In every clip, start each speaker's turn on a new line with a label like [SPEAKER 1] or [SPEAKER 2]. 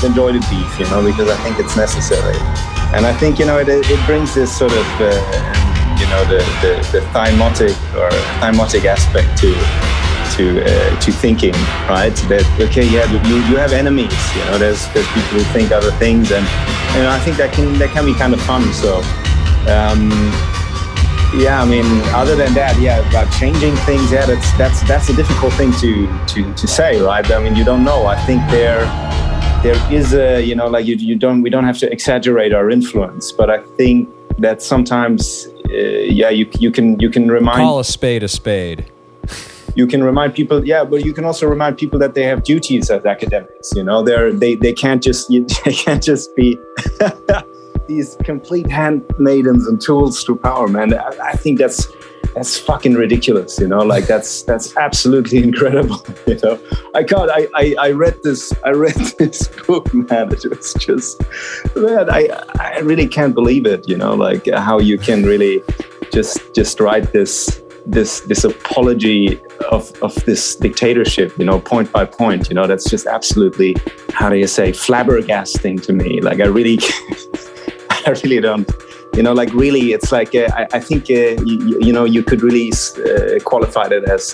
[SPEAKER 1] sometimes enjoy the beef, you know, because I think it's necessary. And I think, you know, it, it brings this sort of, uh, you know, the, the, the thymotic or thymotic aspect to to uh, to thinking, right? That okay, yeah, you, you have enemies, you know. There's there's people who think other things, and and I think that can that can be kind of fun. So. Um, yeah, I mean, other than that, yeah, about changing things, yeah, that's that's that's a difficult thing to to to say, right? I mean, you don't know. I think there there is a, you know, like you you don't we don't have to exaggerate our influence, but I think that sometimes, uh, yeah, you you can you can remind
[SPEAKER 2] call a spade a spade.
[SPEAKER 1] You can remind people, yeah, but you can also remind people that they have duties as academics. You know, they're they they can't just they can't just be. these complete handmaidens and tools to power, man. I, I think that's that's fucking ridiculous, you know. Like that's that's absolutely incredible, you know. I can't. I, I I read this. I read this book, man. It was just, man. I I really can't believe it, you know. Like how you can really just just write this this this apology of of this dictatorship, you know, point by point. You know, that's just absolutely how do you say flabbergasting to me. Like I really. I really don't. You know, like really, it's like uh, I, I, think uh, you, you, know you could really uh, qualify it as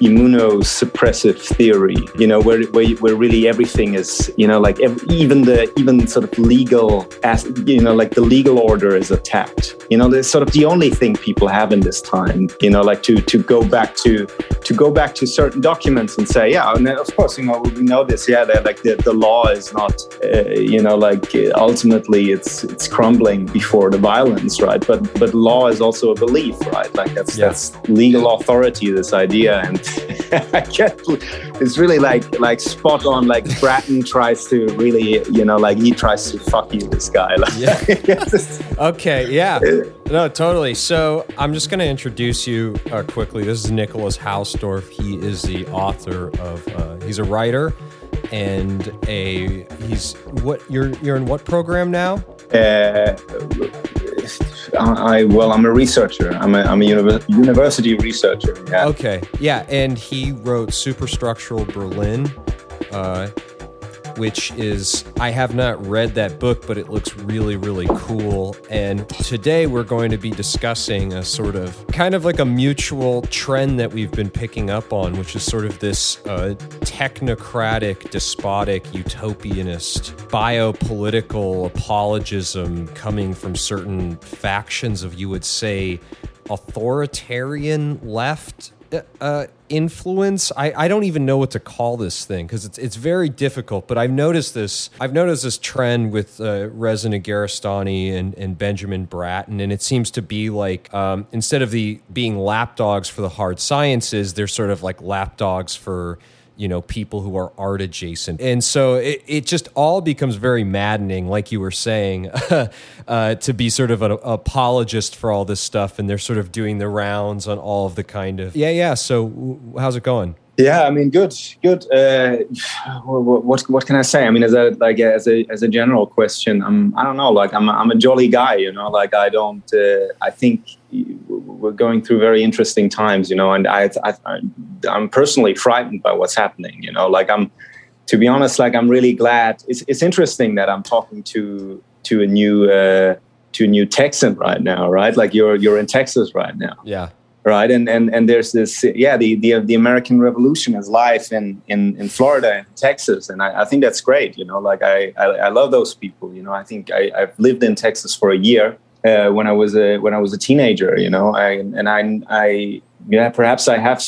[SPEAKER 1] immunosuppressive theory. You know, where, where where really everything is you know like even the even sort of legal as you know like the legal order is attacked. You know, there's sort of the only thing people have in this time. You know, like to to go back to to go back to certain documents and say, yeah, and of course, you know, we know this. Yeah, that like the, the law is not, uh, you know, like ultimately it's it's crumbling before the violence, right? But but law is also a belief, right? Like that's yeah. that's legal authority. This idea, and I get it's really like like spot on. Like Bratton tries to really, you know, like he tries to fuck you, this guy. Like,
[SPEAKER 2] yeah. okay. Yeah. No, totally. So I'm just going to introduce you uh, quickly. This is Nicolas Hausdorf. He is the author of. Uh, he's a writer and a he's what you're you're in what program now?
[SPEAKER 1] Uh, I well, I'm a researcher. I'm a, I'm a university researcher.
[SPEAKER 2] Yeah. Okay, yeah, and he wrote Superstructural Berlin. Uh, which is, I have not read that book, but it looks really, really cool. And today we're going to be discussing a sort of kind of like a mutual trend that we've been picking up on, which is sort of this uh, technocratic, despotic, utopianist, biopolitical apologism coming from certain factions of, you would say, authoritarian left uh, influence. I, I don't even know what to call this thing because it's it's very difficult. But I've noticed this. I've noticed this trend with uh, Reza Negarestani and, and Benjamin Bratton, and it seems to be like um, instead of the being lapdogs for the hard sciences, they're sort of like lapdogs for you know people who are art adjacent. And so it, it just all becomes very maddening like you were saying uh, to be sort of an apologist for all this stuff and they're sort of doing the rounds on all of the kind of yeah yeah. So how's it going
[SPEAKER 1] yeah, I mean, good, good. Uh, what what can I say? I mean, as a like as a as a general question, I'm I don't know. Like I'm I'm a jolly guy, you know. Like I don't. Uh, I think we're going through very interesting times, you know. And I, I I'm personally frightened by what's happening, you know. Like I'm, to be honest, like I'm really glad. It's it's interesting that I'm talking to to a new. Uh, to a new Texan right now, right? Like you're you're in Texas right now.
[SPEAKER 2] Yeah
[SPEAKER 1] right? And and and there's this yeah the the, the american revolution is live in in in florida and texas. And I, I think that's great you know like I, I, I love those people you know. I think I, i've lived in texas for a year uh, when i was a when i was a teenager you know. I, and i i yeah perhaps i have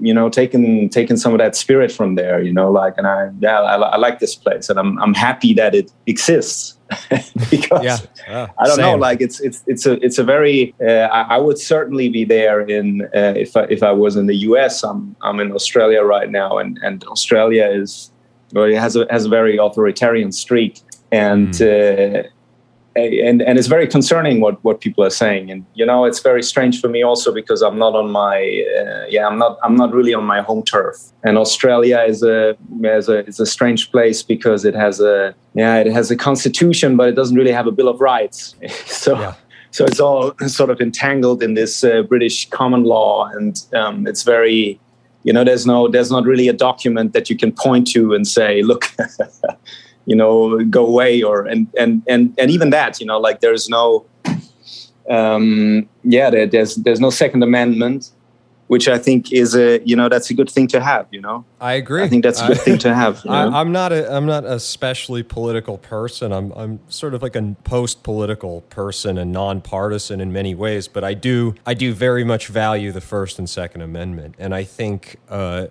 [SPEAKER 1] you know taking taken some of that spirit from there you know like and i yeah I, I like this place and i'm i'm happy that it exists because yeah. Oh, I don't same. know, like it's it's it's a it's a very uh, I, I, would certainly be there in uh, if I, if I was in the U.S. I'm I'm in Australia right now, and and Australia is well, it has a has a very authoritarian streak, and mm. And and it's very concerning what what people are saying. And you know it's very strange for me also because i'm not on my uh, yeah i'm not i'm not really on my home turf. And australia is a is a is a strange place because it has a yeah it has a constitution but it doesn't really have a bill of rights. So yeah. so it's all sort of entangled in this uh, british common law. And um, it's very you know there's no there's not really a document that you can point to and say look you know go away or and and and and even that you know like there's no um yeah there, there's there's no second amendment which I think is a you know that's a good thing to have. You know,
[SPEAKER 2] I agree.
[SPEAKER 1] I think that's a good thing to have. You know?
[SPEAKER 2] I, am not a I'm not a especially political person. I'm I'm sort of like a post political person and nonpartisan in many ways. But I do I do very much value the First and Second Amendment, and I think uh,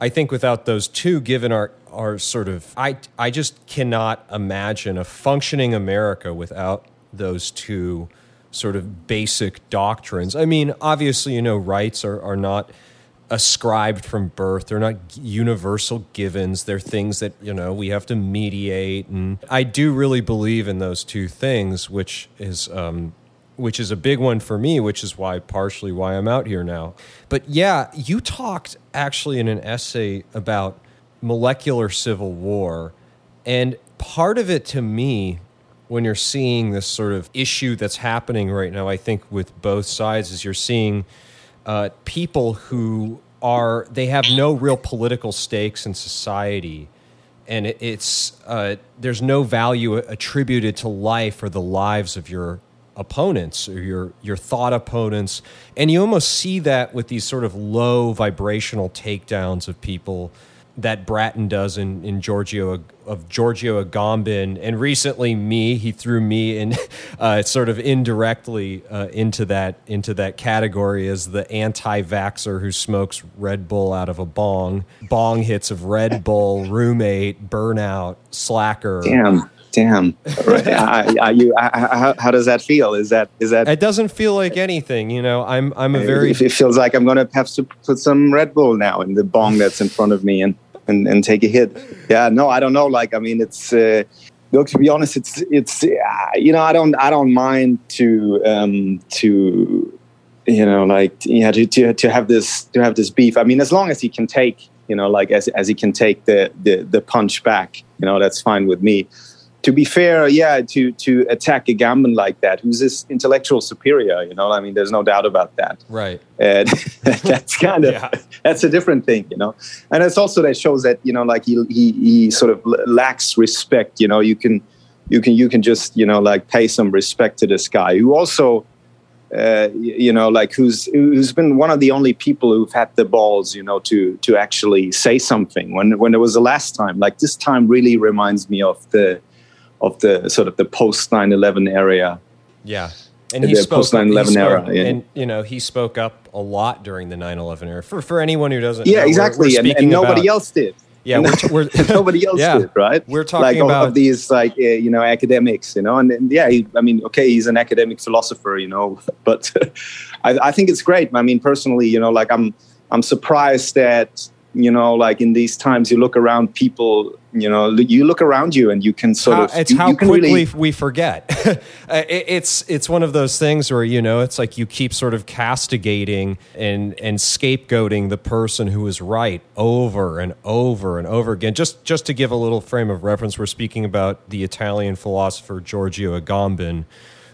[SPEAKER 2] I think without those two, given our our sort of I I just cannot imagine a functioning America without those two sort of basic doctrines. I mean, obviously, you know, rights are, are not ascribed from birth. They're not universal givens. They're things that, you know, we have to mediate. And I do really believe in those two things, which is, um, which is a big one for me, which is why partially why I'm out here now. But yeah, you talked actually in an essay about molecular civil war. And part of it to me when you're seeing this sort of issue that's happening right now, I think with both sides, is you're seeing uh, people who are they have no real political stakes in society, and it, it's uh, there's no value attributed to life or the lives of your opponents or your your thought opponents, and you almost see that with these sort of low vibrational takedowns of people that Bratton does in, in Giorgio of Giorgio Agamben, and recently me, he threw me in, uh, sort of indirectly uh, into that into that category as the anti-vaxer who smokes Red Bull out of a bong, bong hits of Red Bull, roommate, burnout, slacker.
[SPEAKER 1] Damn. Damn. I, I, you, I, how does that feel? Is that is that?
[SPEAKER 2] It doesn't feel like anything. You know, I'm I'm a very.
[SPEAKER 1] It feels like I'm going to have to put some Red Bull now in the bong that's in front of me, and and, and take a hit. Yeah, no, I don't know. Like, I mean, it's uh, look to be honest, it's it's uh, you know, I don't I don't mind to um, to you know like yeah to, to to have this to have this beef. I mean, as long as he can take you know like as as he can take the the the punch back, you know, that's fine with me to be fair, yeah, to to attack a Agamben like that, who's this intellectual superior, you know, I mean, there's no doubt about that.
[SPEAKER 2] Right.
[SPEAKER 1] And that's kind of yeah. that's a different thing, you know. And it's also that shows that you know, like he he he sort of lacks respect. You know, you can you can you can just you know like pay some respect to this guy who also uh, you know, like who's who's been one of the only people who've had the balls, you know, to to actually say something when when it was the last time. Like this time really reminds me of the of the sort of the post 9-11 area.
[SPEAKER 2] Yeah. And he spoke, post 9-11 era yeah. and you know he spoke up a lot during the 9-11 era. For, for anyone who doesn't
[SPEAKER 1] yeah
[SPEAKER 2] know,
[SPEAKER 1] exactly
[SPEAKER 2] we're, we're
[SPEAKER 1] and, and, nobody about, else did.
[SPEAKER 2] Yeah we're, t- we're
[SPEAKER 1] nobody else yeah, did right?
[SPEAKER 2] we're talking
[SPEAKER 1] like
[SPEAKER 2] about
[SPEAKER 1] of these like uh, you know academics you know and, and yeah he, i mean okay he's an academic philosopher you know but I, I think it's great. I mean personally you know like i'm i'm surprised that you know like in these times you look around people you know you look around you and you can sort
[SPEAKER 2] how,
[SPEAKER 1] of
[SPEAKER 2] it's
[SPEAKER 1] you,
[SPEAKER 2] how
[SPEAKER 1] you
[SPEAKER 2] quickly
[SPEAKER 1] really,
[SPEAKER 2] we forget. Uh, it's it's one of those things where you know it's like you keep sort of castigating and and scapegoating the person who is right over and over and over again. Just just to give a little frame of reference we're speaking about the italian philosopher giorgio agamben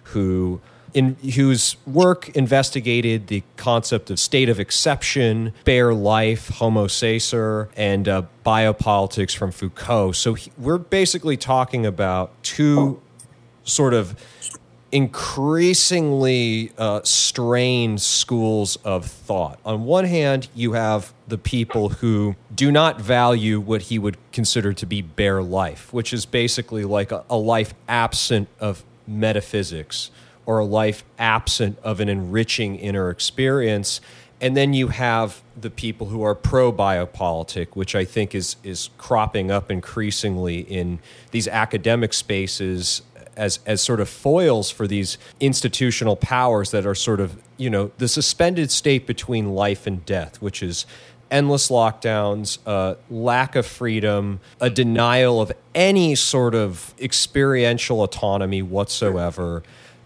[SPEAKER 2] who in whose work investigated the concept of state of exception, bare life, homo sacer, and uh, biopolitics from Foucault. So he, we're basically talking about two sort of increasingly uh, strained schools of thought. On one hand, you have the people who do not value what he would consider to be bare life, which is basically like a, a life absent of metaphysics or a life absent of an enriching inner experience. And then you have the people who are pro biopolitic, which I think is, is cropping up increasingly in these academic spaces as, as sort of foils for these institutional powers that are sort of, you know, the suspended state between life and death, which is endless lockdowns, uh, lack of freedom, a denial of any sort of experiential autonomy whatsoever.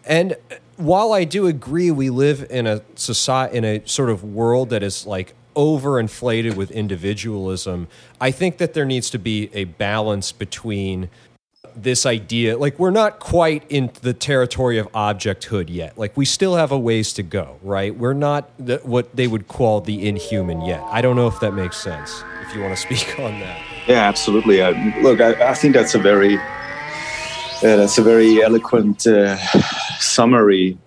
[SPEAKER 2] And while I do agree we live in a society in a sort of world that is like overinflated with individualism, I think that there needs to be a balance between this idea like we're not quite in the territory of objecthood yet. Like we still have a ways to go right? We're not the, what they would call the inhuman yet. I don't know if that makes sense if you want to speak on that.
[SPEAKER 1] Yeah absolutely. Look I, I, think that's a very uh, that's a very eloquent uh, summary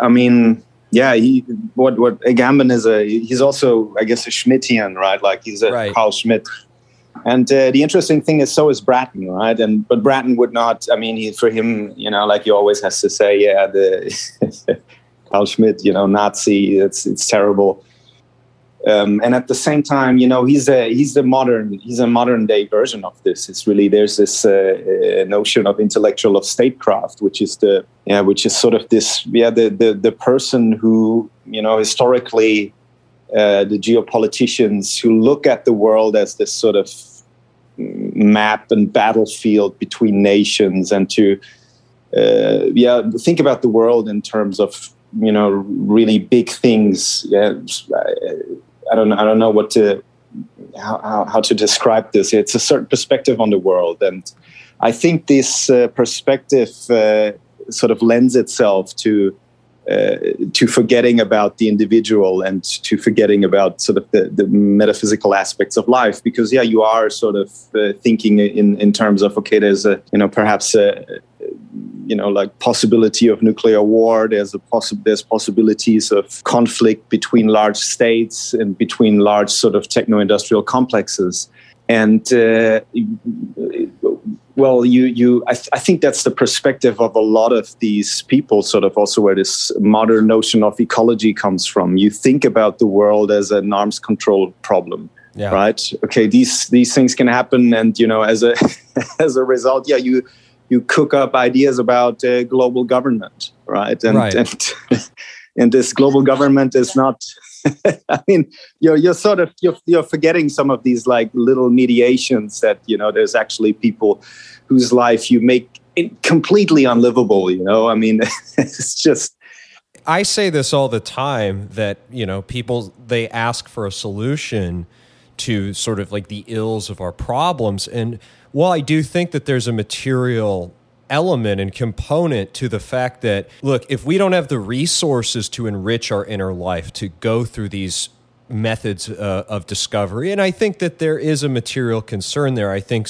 [SPEAKER 1] i mean yeah he what what agamben is a he's also i guess a schmittian right like he's a right. carl schmitt and uh, the interesting thing is, so is Bratton, right? And but Bratton would not. I mean, he, for him, you know, like he always has to say, yeah, the Carl Schmitt, you know, Nazi. It's it's terrible. Um, and at the same time, you know, he's a he's the modern he's a modern day version of this. It's really there's this uh, notion of intellectual of statecraft, which is the yeah, which is sort of this yeah the the the person who you know historically uh, the geopoliticians who look at the world as this sort of map and battlefield between nations and to uh, yeah think about the world in terms of you know really big things yeah I, don't I don't know what to how, how to describe this. It's a certain perspective on the world. And I think this uh, perspective uh, sort of lends itself to uh, to forgetting about the individual and to forgetting about sort of the, the, metaphysical aspects of life. Because yeah you are sort of uh, thinking in in terms of okay there's a you know perhaps a you know like possibility of nuclear war there's a possi- there's possibilities of conflict between large states and between large sort of techno-industrial complexes and uh, well, you you I, th- I, think that's the perspective of a lot of these people, sort of also where this modern notion of ecology comes from. You think about the world as an arms control problem. Yeah. Right. Okay. These these things can happen, and you know, as a as a result, yeah, you you cook up ideas about uh, global government, right? And
[SPEAKER 2] right.
[SPEAKER 1] and and this global government is not I mean, you're you're sort of you're you're forgetting some of these like little mediations that you know. There's actually people whose life you make completely unlivable. You know, I mean, it's just.
[SPEAKER 2] I say this all the time that you know people they ask for a solution to sort of like the ills of our problems, and while I do think that there's a material element and component to the fact that, look, if we don't have the resources to enrich our inner life, to go through these methods uh, of discovery, and I think that there is a material concern there. I think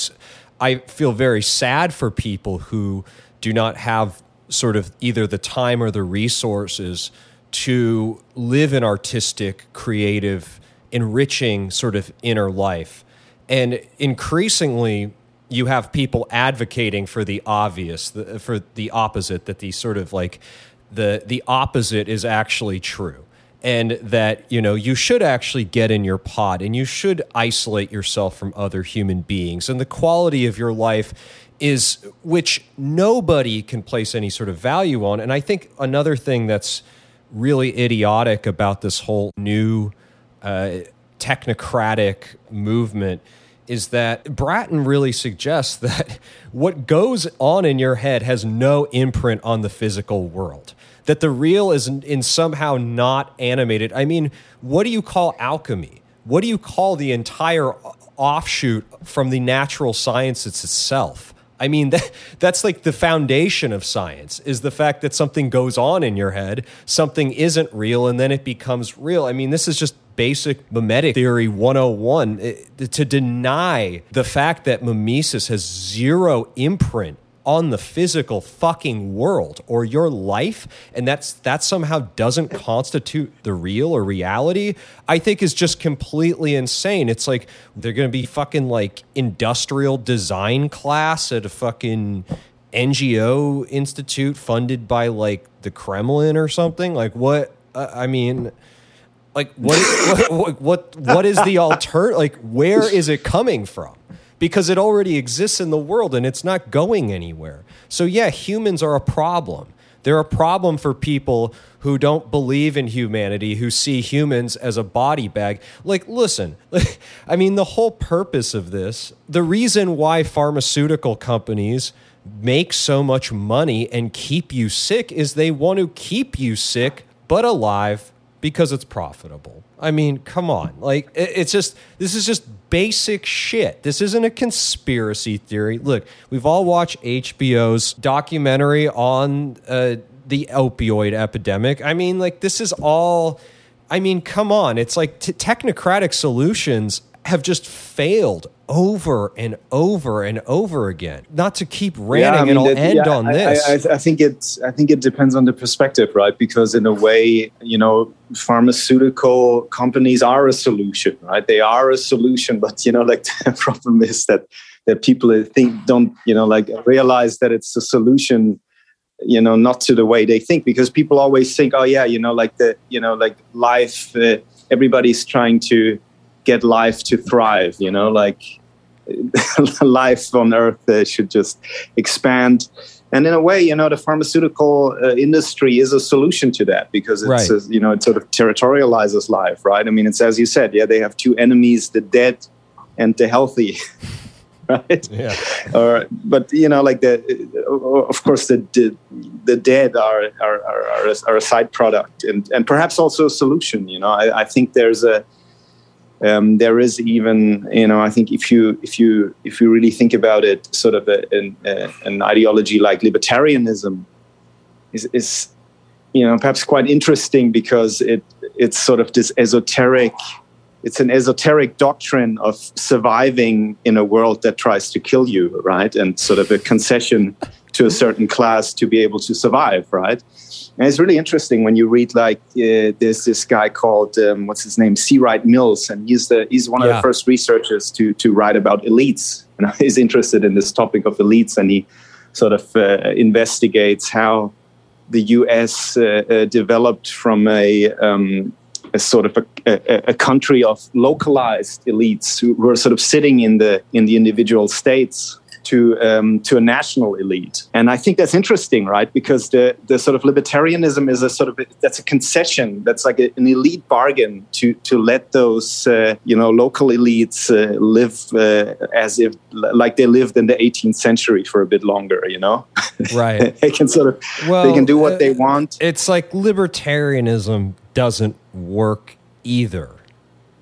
[SPEAKER 2] I feel very sad for people who do not have sort of either the time or the resources to live an artistic, creative, enriching sort of inner life. And increasingly, you have people advocating for the obvious, the, for the opposite, that the sort of like the the opposite is actually true. And that you know you should actually get in your pod and you should isolate yourself from other human beings. And the quality of your life is which nobody can place any sort of value on. And i think another thing that's really idiotic about this whole new uh, technocratic movement is that Bratton really suggests that what goes on in your head has no imprint on the physical world. That the real is in, in somehow not animated. I mean, what do you call alchemy? What do you call the entire offshoot from the natural sciences itself? I mean, that, that's like the foundation of science is the fact that something goes on in your head, something isn't real, and then it becomes real. I mean, this is just basic mimetic theory 101 it, eh, to deny the fact that mimesis has zero imprint on the physical fucking world or your life and that's that somehow doesn't constitute the real or reality i think is just completely insane. It's like they're going to be fucking like industrial design class at a fucking ngo institute funded by like the kremlin or something? Like what uh, i mean like what what, what what is the alter like where is it coming from because it already exists in the world and it's not going anywhere. So yeah humans are a problem. They're a problem for people who don't believe in humanity who see humans as a body bag. Like listen i mean the whole purpose of this the reason why pharmaceutical companies make so much money and keep you sick is they want to keep you sick but alive because it's profitable. I mean, come on. Like it's just this is just basic shit. This isn't a conspiracy theory. Look, we've all watched HBO's documentary on uh, the opioid epidemic. I mean, like, this is all. I mean, come on. It's like t- technocratic solutions have just failed over and over and over again. Not to keep ranting, yeah, I mean, and I'll end yeah, on this.
[SPEAKER 1] I, I, I, think it's. I think it depends on the perspective, right? Because in a way, you know, pharmaceutical companies are a solution, right? They are a solution, but you know, like the problem is that that people think don't, you know, like realize that it's a solution you know not to the way they think because people always think oh yeah you know like the you know like life uh, everybody's trying to get life to thrive you know like life on Earth uh, should just expand. And in a way, you know, the pharmaceutical uh, industry is a solution to that because it's, right. you know, it sort of territorializes life, right? I mean, it's as you said, yeah, they have two enemies: the dead and the healthy. right? Yeah. Or, but you know, like the, of course, the the, the dead are are, are are a side product, and and perhaps also a solution. You know, I, I think there's a um, there is even, you know, I think if you if you if you really think about it, sort of a, an, a, an ideology like libertarianism is, is, you know, perhaps quite interesting because it it's sort of this esoteric. It's an esoteric doctrine of surviving in a world that tries to kill you, right? And sort of a concession to a certain class to be able to survive, right? And it's really interesting when you read like uh, there's this guy called um, what's his name, C. Wright Mills, and he's the he's one of the first researchers to to write about elites, and he's interested in this topic of elites, and he sort of uh, investigates how the U.S. Uh, uh, developed from a um, a sort of a, a, a, country of localized elites who were sort of sitting in the in the individual states to um, to a national elite. And I think that's interesting, right? Because the the sort of libertarianism is a sort of that's a concession. That's like a, an elite bargain to to let those uh, you know local elites uh, live uh, as if like they lived in the 18th century for a bit longer. You know,
[SPEAKER 2] right?
[SPEAKER 1] they can sort of well, they can do what they uh, want.
[SPEAKER 2] It's like libertarianism doesn't work either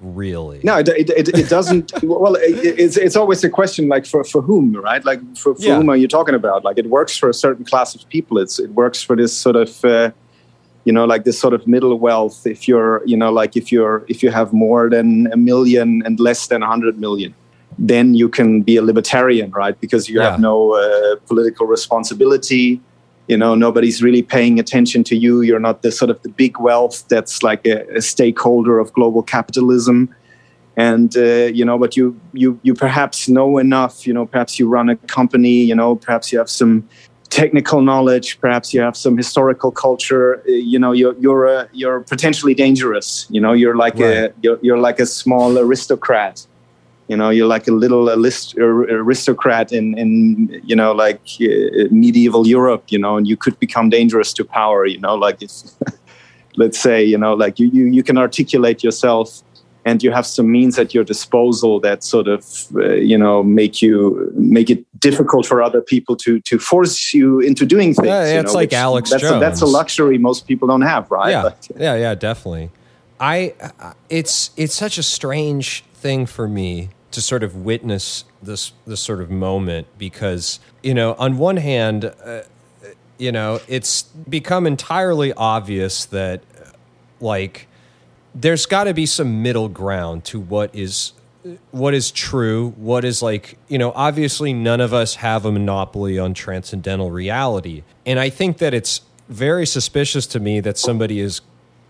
[SPEAKER 2] really?
[SPEAKER 1] No it, it, it, doesn't well it, it's, it's always a question like for, for whom right? Like for, for yeah. whom are you talking about? Like it works for a certain class of people. It's it works for this sort of uh, you know like this sort of middle wealth. If you're you know like if you're if you have more than a million and less than 100 million then you can be a libertarian right? Because you yeah. have no uh, political responsibility you know nobody's really paying attention to you. You're not the sort of the big wealth that's like a, a stakeholder of global capitalism. And uh, you know but you you you perhaps know enough you know perhaps you run a company you know perhaps you have some technical knowledge perhaps you have some historical culture. Uh, you know you're you're a, you're potentially dangerous. You know you're like right. a you're, you're like a small aristocrat you know you're like a little aristocrat in in you know like uh, medieval europe you know and you could become dangerous to power you know like if let's say you know like you, you you can articulate yourself and you have some means at your disposal that sort of uh, you know make you make it difficult for other people to to force you into doing things
[SPEAKER 2] yeah,
[SPEAKER 1] it's
[SPEAKER 2] know, like alex
[SPEAKER 1] that's
[SPEAKER 2] jones
[SPEAKER 1] a, that's a luxury most people don't have right?
[SPEAKER 2] Yeah. But, yeah yeah definitely. I it's it's such a strange thing for me to sort of witness this this sort of moment because you know on one hand uh, you know it's become entirely obvious that like there's got to be some middle ground to what is what is true what is like you know obviously none of us have a monopoly on transcendental reality. And i think that it's very suspicious to me that somebody is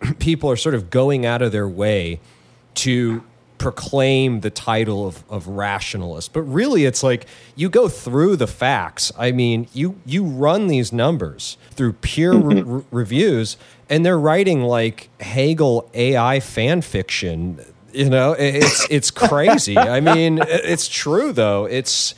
[SPEAKER 2] people are sort of going out of their way to proclaim the title of, of rationalist but really it's like you go through the facts. I mean you you run these numbers through peer mm-hmm. re- reviews and they're writing like hegel ai fan fiction you know? It's it's crazy. I mean it's true though. It's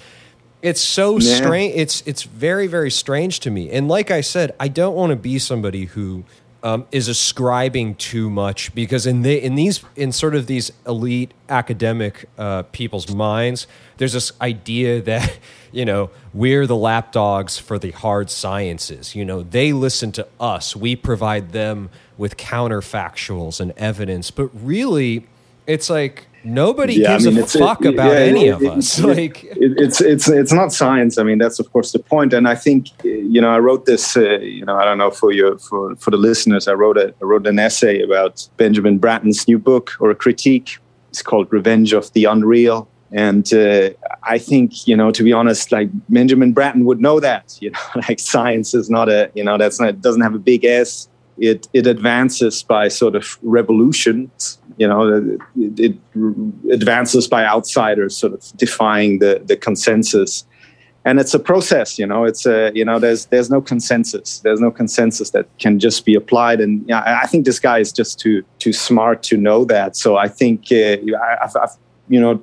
[SPEAKER 2] it's so yeah. strange it's it's very very strange to me. And like i said i don't want to be somebody who um, is ascribing too much because in the in these in sort of these elite academic uh, people's minds, there's this idea that you know we're the lapdogs for the hard sciences. You know they listen to us, we provide them with counterfactuals and evidence, but really it's like nobody yeah, gives I mean, a fuck it, about yeah, any it, of it, us. like
[SPEAKER 1] it's it's it's not science. I mean, that's of course the point. And I think you know, I wrote this. Uh, you know, I don't know for your for for the listeners. I wrote a I wrote an essay about Benjamin Bratton's new book or a critique. It's called Revenge of the Unreal. And uh, I think, you know, to be honest, like Benjamin Bratton would know that, you know, like science is not a, you know, that's not, doesn't have a big S. It, it advances by sort of revolutions you know it, it, advances by outsiders sort of defying the the consensus. And it's a process you know it's a you know there's there's no consensus. There's no consensus that can just be applied. And yeah i think this guy is just too too smart to know that. So i think uh, I've, I've you know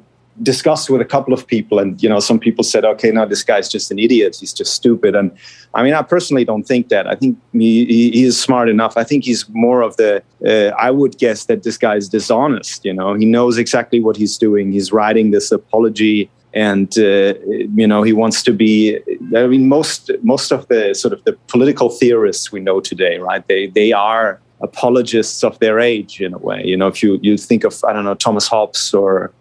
[SPEAKER 1] discussed with a couple of people and you know some people said okay no this guy's just an idiot. He's just stupid. And i mean i personally don't think that. I think he, he is smart enough. I think he's more of the uh, i would guess that this guy is dishonest you know? He knows exactly what he's doing. He's writing this apology and uh, you know he wants to be i mean most most of the sort of the political theorists we know today right? They they are apologists of their age in a way. You know if you you think of i don't know thomas hobbes or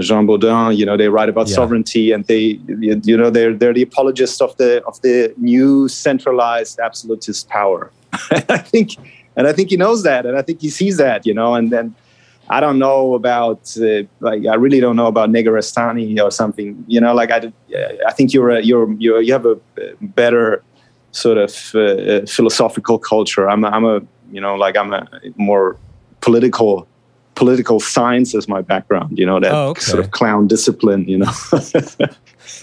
[SPEAKER 1] Jean Bodin, you know, they write about yeah. sovereignty, and they, you know, they're they're the apologists of the of the new centralized absolutist power. I think, and I think he knows that, and I think he sees that, you know, and then. I don't know about uh, like I really don't know about Negarestani or something. You know, like I, I think you're a, you're you're you have a better sort of uh, philosophical culture. I'm a, I'm a you know like I'm a more political political science as my background. You know that oh, okay. sort of clown discipline. You know.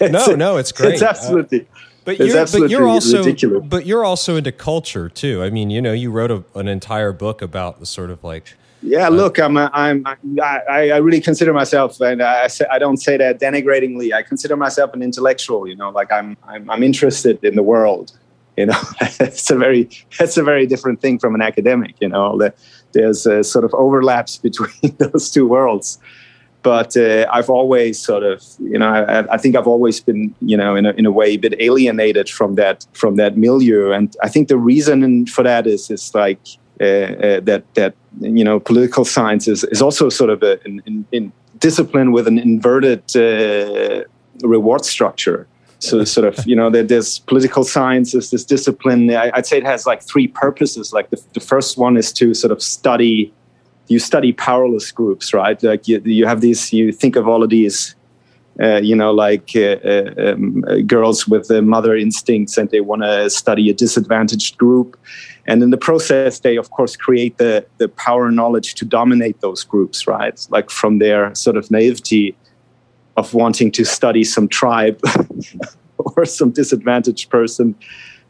[SPEAKER 2] no, no, it's great.
[SPEAKER 1] It's absolutely. Uh,
[SPEAKER 2] but you're, but you're also ridiculous. but you're also into culture too. I mean, you know, you wrote a, an entire book about the sort of like.
[SPEAKER 1] Yeah, uh, look, I'm a, I'm I, I really consider myself, and I say, I don't say that denigratingly. I consider myself an intellectual. You know, like I'm I'm, I'm interested in the world. You know, it's a very it's a very different thing from an academic. You know, the, there's a sort of overlaps between those two worlds. But uh, I've always sort of, you know, I, I, think I've always been, you know, in a, in a way, a bit alienated from that from that milieu. And I think the reason for that is is like uh, uh that that you know, political science is, is also sort of a in, in discipline with an inverted uh, reward structure so sort of you know there's political science is this discipline i'd say it has like three purposes. Like the, the first one is to sort of study you study powerless groups right? Like you, you have these you think of all of these uh, you know like uh, uh um, uh, girls with the mother instincts and they want to study a disadvantaged group. And in the process they of course create the the power and knowledge to dominate those groups right? Like from their sort of naivety of wanting to study some tribe or some disadvantaged person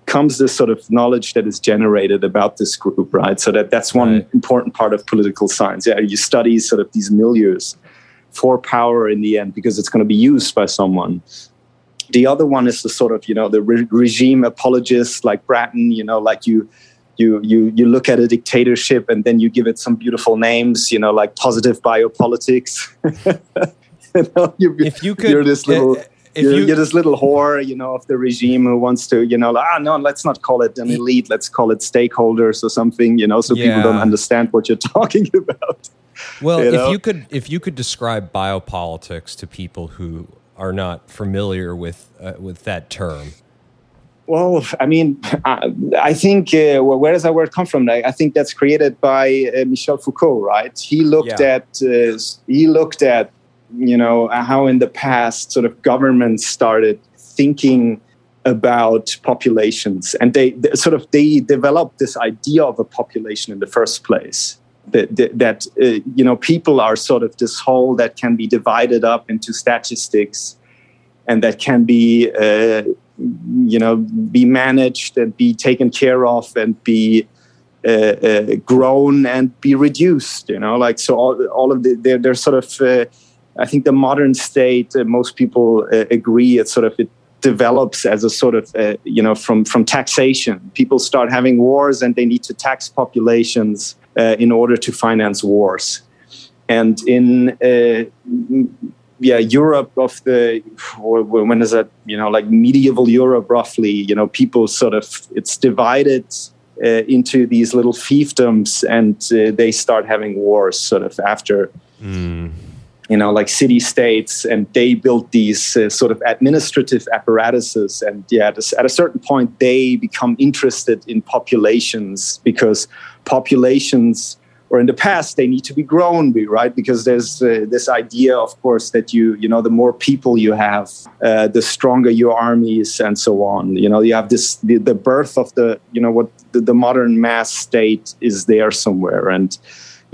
[SPEAKER 1] comes this sort of knowledge that is generated about this group right? So that that's one right. important part of political science. Yeah you study sort of these milieus for power in the end because it's going to be used by someone. The other one is the sort of you know the re- regime apologists like bratton you know like you you you you look at a dictatorship and then you give it some beautiful names you know like positive biopolitics
[SPEAKER 2] you know, you, if you could,
[SPEAKER 1] you're this little. Uh, you're, you, are this little whore, you know, of the regime who wants to, you know, like, ah, no, let's not call it an elite, let's call it stakeholders or something, you know, so yeah. people don't understand what you're talking about.
[SPEAKER 2] Well, you know? if you could, if you could describe biopolitics to people who are not familiar with uh, with that term.
[SPEAKER 1] Well, I mean, I, I think uh, well, where does that word come from? I, I think that's created by uh, Michel Foucault, right? He looked yeah. at uh, he looked at you know how in the past sort of governments started thinking about populations. And they, they sort of they developed this idea of a population in the first place that, that, that uh, you know people are sort of this whole that can be divided up into statistics and that can be uh, you know be managed and be taken care of and be uh, uh, grown and be reduced you know like so all, all of the they're, they're sort of uh, I think the modern state, uh, most people uh, agree, it sort of it develops as a sort of uh, you know from from taxation. People start having wars, and they need to tax populations uh, in order to finance wars. And in uh, yeah, Europe of the when is that? You know, like medieval Europe, roughly. You know, people sort of it's divided uh, into these little fiefdoms and they start having wars sort of after
[SPEAKER 2] Mm.
[SPEAKER 1] You know, like city states, and they built these uh, sort of administrative apparatuses. And yeah, at a, certain point, they become interested in populations because populations or in the past they need to be grown right because there's uh, this idea of course that you you know the more people you have uh, the stronger your armies and so on you know you have this the, the birth of the you know what the, the, modern mass state is there somewhere and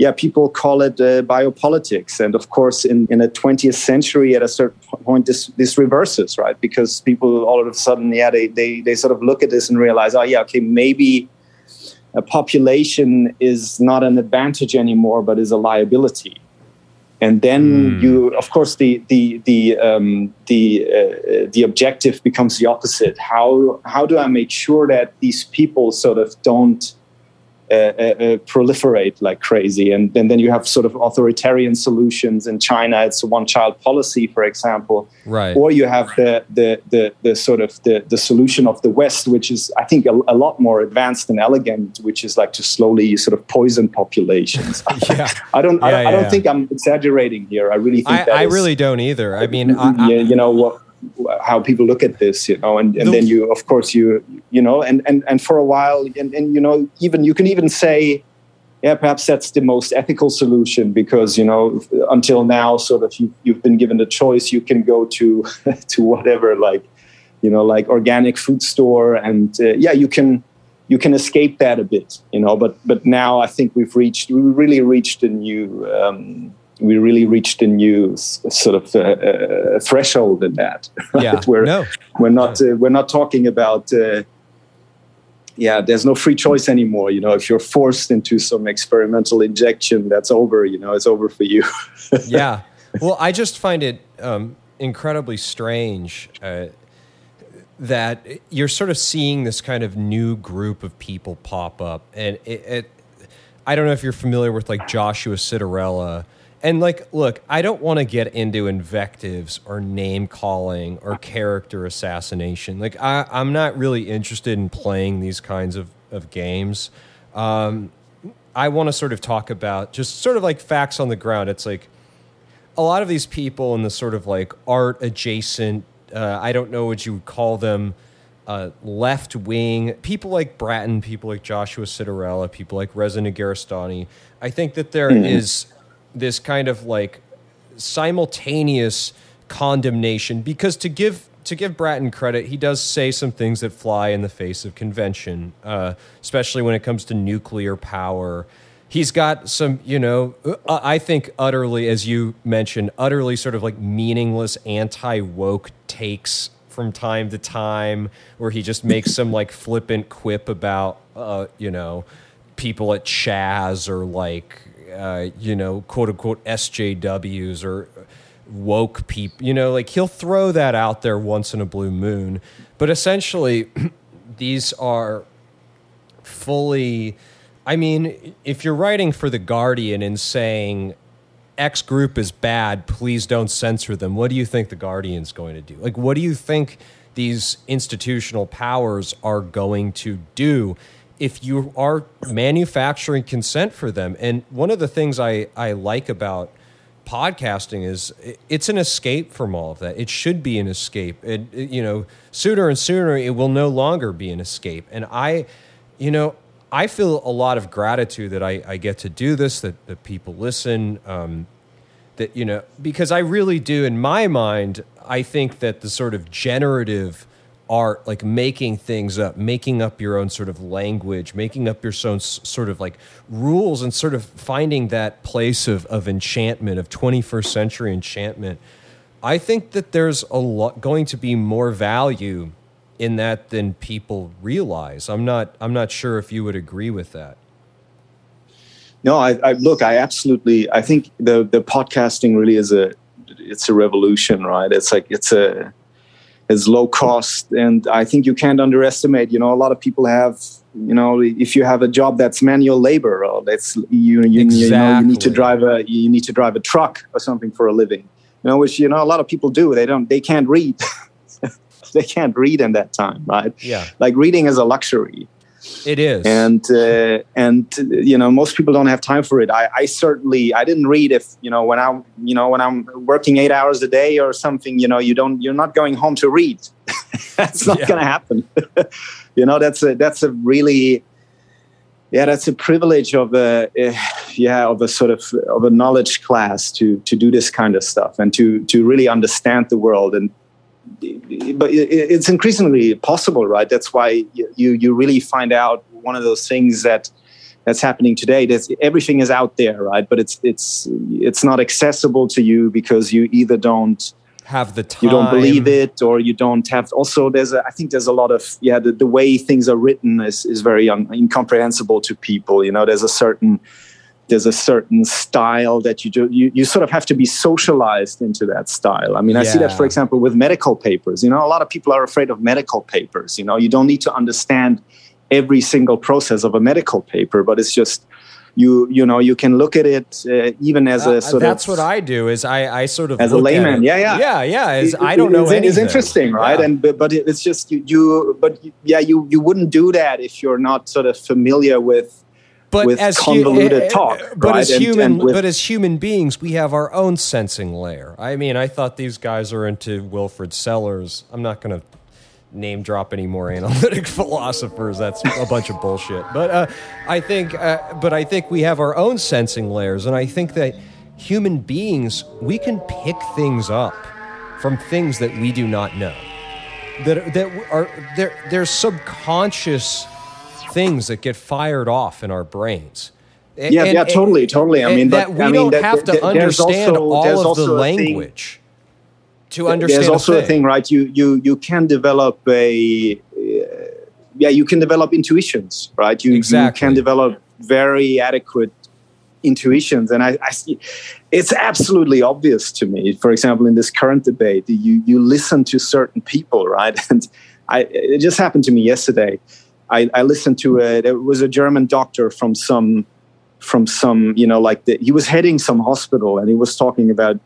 [SPEAKER 1] yeah people call it uh, biopolitics and of course in, in the 20th century at a certain point this this reverses right because people all of a sudden yeah they, they they sort of look at this and realize oh yeah okay maybe a population is not an advantage anymore, but is a liability. And then mm. you, of course, the the the um, the uh, the objective becomes the opposite. How how do I make sure that these people sort of don't uh, uh, uh, Uh, uh, uh, proliferate like crazy. And, and then you have sort of authoritarian solutions in China. It's a one-child policy, for example.
[SPEAKER 2] Right.
[SPEAKER 1] Or you have the the the, the sort of the, the solution of the West, which is I think a, a lot more advanced and elegant, which is like to slowly sort of poison populations.
[SPEAKER 2] yeah.
[SPEAKER 1] I don't.
[SPEAKER 2] Yeah,
[SPEAKER 1] I,
[SPEAKER 2] yeah,
[SPEAKER 1] I don't
[SPEAKER 2] yeah.
[SPEAKER 1] think I'm exaggerating here. I really think
[SPEAKER 2] I,
[SPEAKER 1] that
[SPEAKER 2] I
[SPEAKER 1] is-
[SPEAKER 2] really don't either. I mean, I,
[SPEAKER 1] you know what how people look at this you know and, and
[SPEAKER 2] The-
[SPEAKER 1] then you of course you you know and and, and for a while and, and you know even you can even say yeah perhaps that's the most ethical solution because you know until now sort of you, you've been given the choice you can go to to whatever like you know like organic food store and uh, yeah you can you can escape that a bit you know but but now i think we've reached we really reached a new um, we really reached a new s- sort of uh, uh, threshold in that right?
[SPEAKER 2] yeah,
[SPEAKER 1] we're
[SPEAKER 2] no,
[SPEAKER 1] we're not uh, we're not talking about uh, yeah there's no free choice anymore you know if you're forced into some experimental injection that's over you know it's over for you
[SPEAKER 2] yeah. Well, I just find it um, incredibly strange uh, that you're sort of seeing this kind of new group of people pop up, and it, it I don't know if you're familiar with like Joshua Citarella. And like, look, I don't want to get into invectives or name calling or character assassination. Like, I, I'm not really interested in playing these kinds of, of games. Um, I want to sort of talk about just sort of like facts on the ground. It's like a lot of these people in the sort of like art adjacent, uh, I don't know what you would call them, uh, left wing, people like Bratton, people like Joshua Citarella, people like Reza Negarestani. I think that there is this kind of like simultaneous condemnation because to give to give Bratton credit, he does say some things that fly in the face of convention, uh, especially when it comes to nuclear power. He's got some, you know, uh, I think utterly, as you mentioned, utterly sort of like meaningless anti woke takes from time to time, where he just makes some like flippant quip about, uh, you know, people at Chaz or like, uh, you know, quote unquote SJWs or woke people. You know, like he'll throw that out there once in a blue moon. But essentially, these are fully. I mean, if you're writing for The Guardian and saying X group is bad, please don't censor them, what do you think The Guardian's going to do? Like, what do you think these institutional powers are going to do if you are manufacturing consent for them? And one of the things I, I like about podcasting is it's an escape from all of that. It should be an escape. And it- you know, sooner and sooner it will no longer be an escape. And I, you know, I feel a lot of gratitude that I, I get to do this, that, that people listen, um, that, you know, because I really do, in my mind, I think that the sort of generative art, like making things up, making up your own sort of language, making up your own sort of like rules, and sort of finding that place of, of enchantment, of 21st century enchantment. I think that there's a lot going to be more value in that than people realize. I'm not I'm not sure if you would agree with that.
[SPEAKER 1] No, I, I look. I absolutely. I think the the podcasting really is a it's a revolution, right? It's like it's a it's low cost, and I think you can't underestimate. You know, a lot of people have. You know, if you have a job that's manual labor, or that's you you, you know you need to drive a you need to drive a truck or something for a living. You know, which you know a lot of people do. They don't. They can't read. they can't read in that time, right?
[SPEAKER 2] Yeah.
[SPEAKER 1] like reading is a luxury
[SPEAKER 2] It is,
[SPEAKER 1] and uh, and you know most people don't have time for it. I, I certainly I didn't read if you know when I'm you know when I'm working eight hours a day or something. You know you don't you're not going home to read. that's not yeah. going to happen. you know that's a that's a really yeah that's a privilege of a uh, yeah of a sort of of a knowledge class to to do this kind of stuff and to to really understand the world and but it's increasingly possible, right? That's why you you really find out one of those things that that's happening today. That everything is out there, right? But it's it's it's not accessible to you because you either don't
[SPEAKER 2] have the time,
[SPEAKER 1] you don't believe it, or you don't have. Also, there's a, I think there's a lot of yeah, the, the way things are written is is very un, incomprehensible to people. You know, there's a certain there's a certain style that you do you, you sort of have to be socialized into that style. I mean i see that for example with medical papers. You know a lot of people are afraid of medical papers you know? You don't need to understand every single process of a medical paper but it's just you you know you can look at it uh, even as a uh, sort
[SPEAKER 2] that's
[SPEAKER 1] of
[SPEAKER 2] that's what I do is I I sort of
[SPEAKER 1] as a layman yeah yeah.
[SPEAKER 2] Yeah yeah as, it, I don't know
[SPEAKER 1] it's,
[SPEAKER 2] anything.
[SPEAKER 1] it's interesting right? Yeah. and but it's just you, you but yeah you you wouldn't do that if you're not sort of familiar with but with as convoluted hu- talk.
[SPEAKER 2] But
[SPEAKER 1] right?
[SPEAKER 2] as human, and, with, but as human beings, we have our own sensing layer. I mean, I thought these guys are into Wilfrid Sellars. I'm not going to name drop any more analytic philosophers. That's a bunch of bullshit. But uh, I think, uh, but I think we have our own sensing layers, and I think that human beings we can pick things up from things that we do not know. That that are there. There's subconscious things that get fired off in our brains.
[SPEAKER 1] And, yeah, yeah, totally, totally. I mean,
[SPEAKER 2] that we
[SPEAKER 1] I
[SPEAKER 2] don't
[SPEAKER 1] mean,
[SPEAKER 2] have to understand also, all of the language to understand.
[SPEAKER 1] There's also
[SPEAKER 2] a
[SPEAKER 1] thing. a thing, right? You you you can develop a uh, yeah, you can develop intuitions, right? You, exactly. you can develop very adequate intuitions, and I, I see it's absolutely obvious to me. For example, in this current debate, you you listen to certain people, right? And I it just happened to me yesterday. I, I listened to it. It was a German doctor from some from some you know like the, he was heading some hospital and he was talking about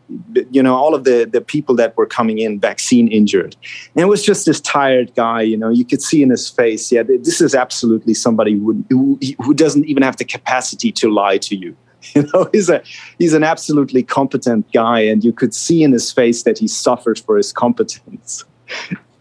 [SPEAKER 1] you know all of the the people that were coming in vaccine injured. And it was just this tired guy you know you could see in his face yeah this is absolutely somebody who who, who doesn't even have the capacity to lie to you. You know he's a he's an absolutely competent guy and you could see in his face that he suffered for his competence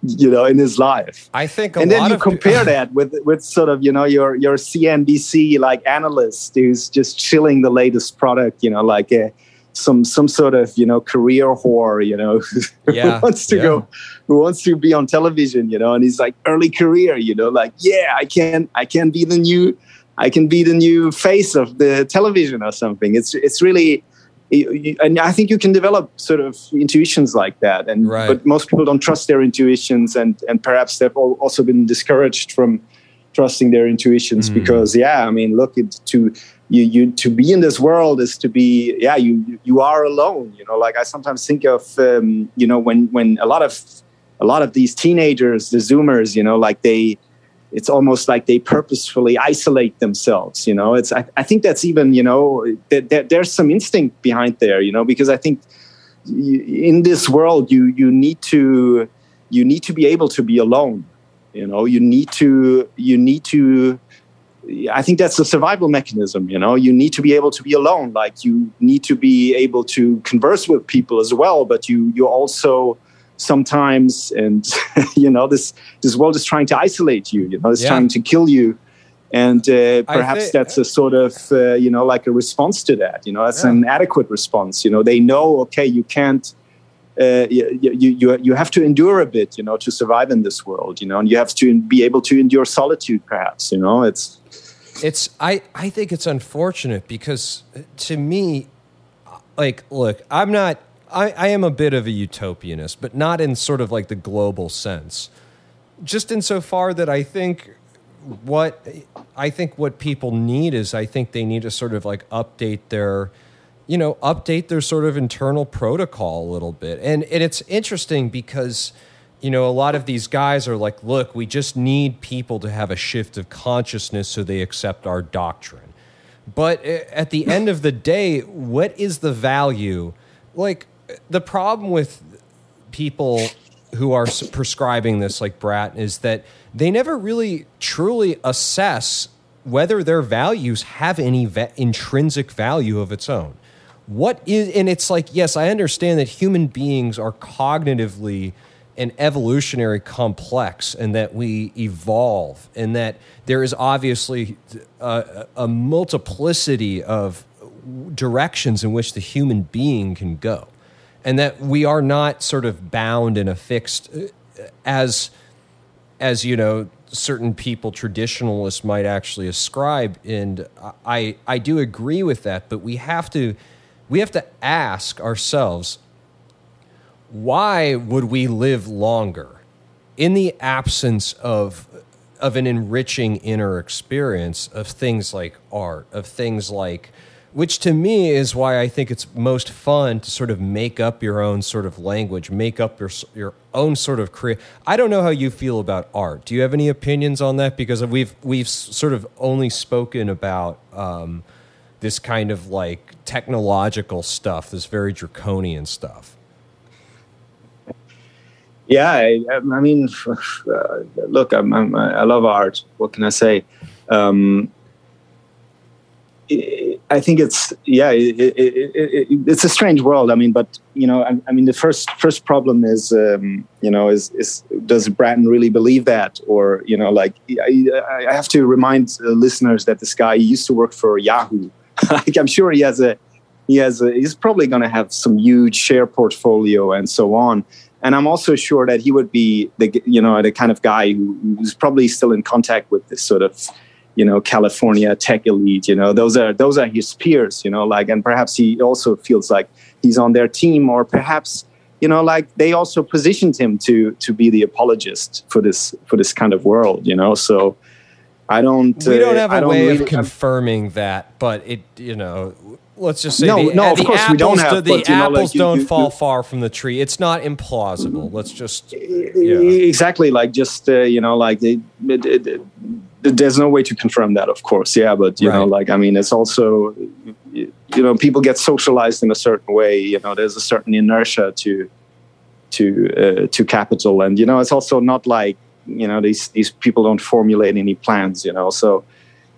[SPEAKER 1] you know in his life
[SPEAKER 2] i think
[SPEAKER 1] and then you
[SPEAKER 2] of,
[SPEAKER 1] compare that with with sort of you know your your cnbc like analyst who's just chilling the latest product you know like a, uh, some some sort of you know career whore you know
[SPEAKER 2] yeah,
[SPEAKER 1] who wants to
[SPEAKER 2] yeah.
[SPEAKER 1] go who wants to be on television you know and he's like early career you know like yeah i can i can be the new i can be the new face of the television or something it's it's really and I think you can develop sort of intuitions like that. And
[SPEAKER 2] right.
[SPEAKER 1] but most people don't trust their intuitions, and and perhaps they've also been discouraged from trusting their intuitions mm. because yeah, I mean, look, it, to you you to be in this world is to be yeah you you are alone. You know, like I sometimes think of um, you know when when a lot of a lot of these teenagers, the Zoomers, you know, like they it's almost like they purposefully isolate themselves you know it's i, I think that's even you know th- th- there's some instinct behind there you know because i think in this world you you need to you need to be able to be alone you know you need to you need to I think that's a survival mechanism. You know, you need to be able to be alone. Like you need to be able to converse with people as well, but you you also sometimes and you know this this world is trying to isolate you you know it's yeah. trying to kill you and uh, perhaps think, that's a sort of uh, you know like a response to that you know that's yeah. an adequate response you know they know okay you can't uh, you, you, you have to endure a bit, you know, to survive in this world, you know, and you have to be able to endure solitude, perhaps, you know, it's,
[SPEAKER 2] it's, I, I think it's unfortunate because to me, like, look, I'm not, I, I am a bit of a utopianist, but not in sort of like the global sense. Just insofar that I think what I think what people need is I think they need to sort of like update their you know update their sort of internal protocol a little bit. And and it's interesting because you know a lot of these guys are like look, we just need people to have a shift of consciousness so they accept our doctrine. But eh, at the end of the day, what is the value? Like the problem with people who are prescribing this, like Brat, is that they never really truly assess whether their values have any va- intrinsic value of its own. What is, and it's like, yes, I understand that human beings are cognitively and evolutionary complex and that we evolve and that there is obviously uh, a, a, multiplicity of directions in which the human being can go and that we are not sort of bound and affixed uh, as as you know certain people traditionalists might actually ascribe. And i i do agree with that but we have to we have to ask ourselves why would we live longer in the absence of of an enriching inner experience of things like art, of things like which to me is why I think it's most fun to sort of make up your own sort of language, make up your your own sort of create. I don't know how you feel about art. Do you have any opinions on that? Because we've we've sort of only spoken about um, this kind of like technological stuff, this very draconian stuff.
[SPEAKER 1] Yeah, I, I mean, uh, look, I'm, I'm, i love art. What can I say? Um, I think it's yeah, it, it, it, it's a strange world. I mean, but you know, I, I mean, the first first problem is um, you know is is does Bratton really believe that, or you know, like I, I have to remind uh, listeners that this guy used to work for Yahoo. like I'm sure he has a he has a, he's probably going to have some huge share portfolio and so on and I'm also sure that he would be the you know the kind of guy who, who's probably still in contact with this sort of you know California tech elite. You know those are those are his peers. You know like and perhaps he also feels like he's on their team, or perhaps you know like they also positioned him to to be the apologist for this for this kind of world. You know so. I don't.
[SPEAKER 2] We don't uh, have a way really, of confirming I'm, that, but it, you know, let's just say
[SPEAKER 1] no,
[SPEAKER 2] the,
[SPEAKER 1] no, of
[SPEAKER 2] the
[SPEAKER 1] course
[SPEAKER 2] apples,
[SPEAKER 1] we don't have.
[SPEAKER 2] The,
[SPEAKER 1] but,
[SPEAKER 2] apples
[SPEAKER 1] know, like,
[SPEAKER 2] don't
[SPEAKER 1] you,
[SPEAKER 2] fall far from the tree. It's not implausible. Let's just
[SPEAKER 1] yeah. exactly like just uh, you know like it, it, it, there's no way to confirm that, of course. Yeah, but you right. know, like I mean, it's also you know people get socialized in a certain way. You know, there's a certain inertia to to uh, to capital, and you know, it's also not like you know these these people don't formulate any plans. You know, so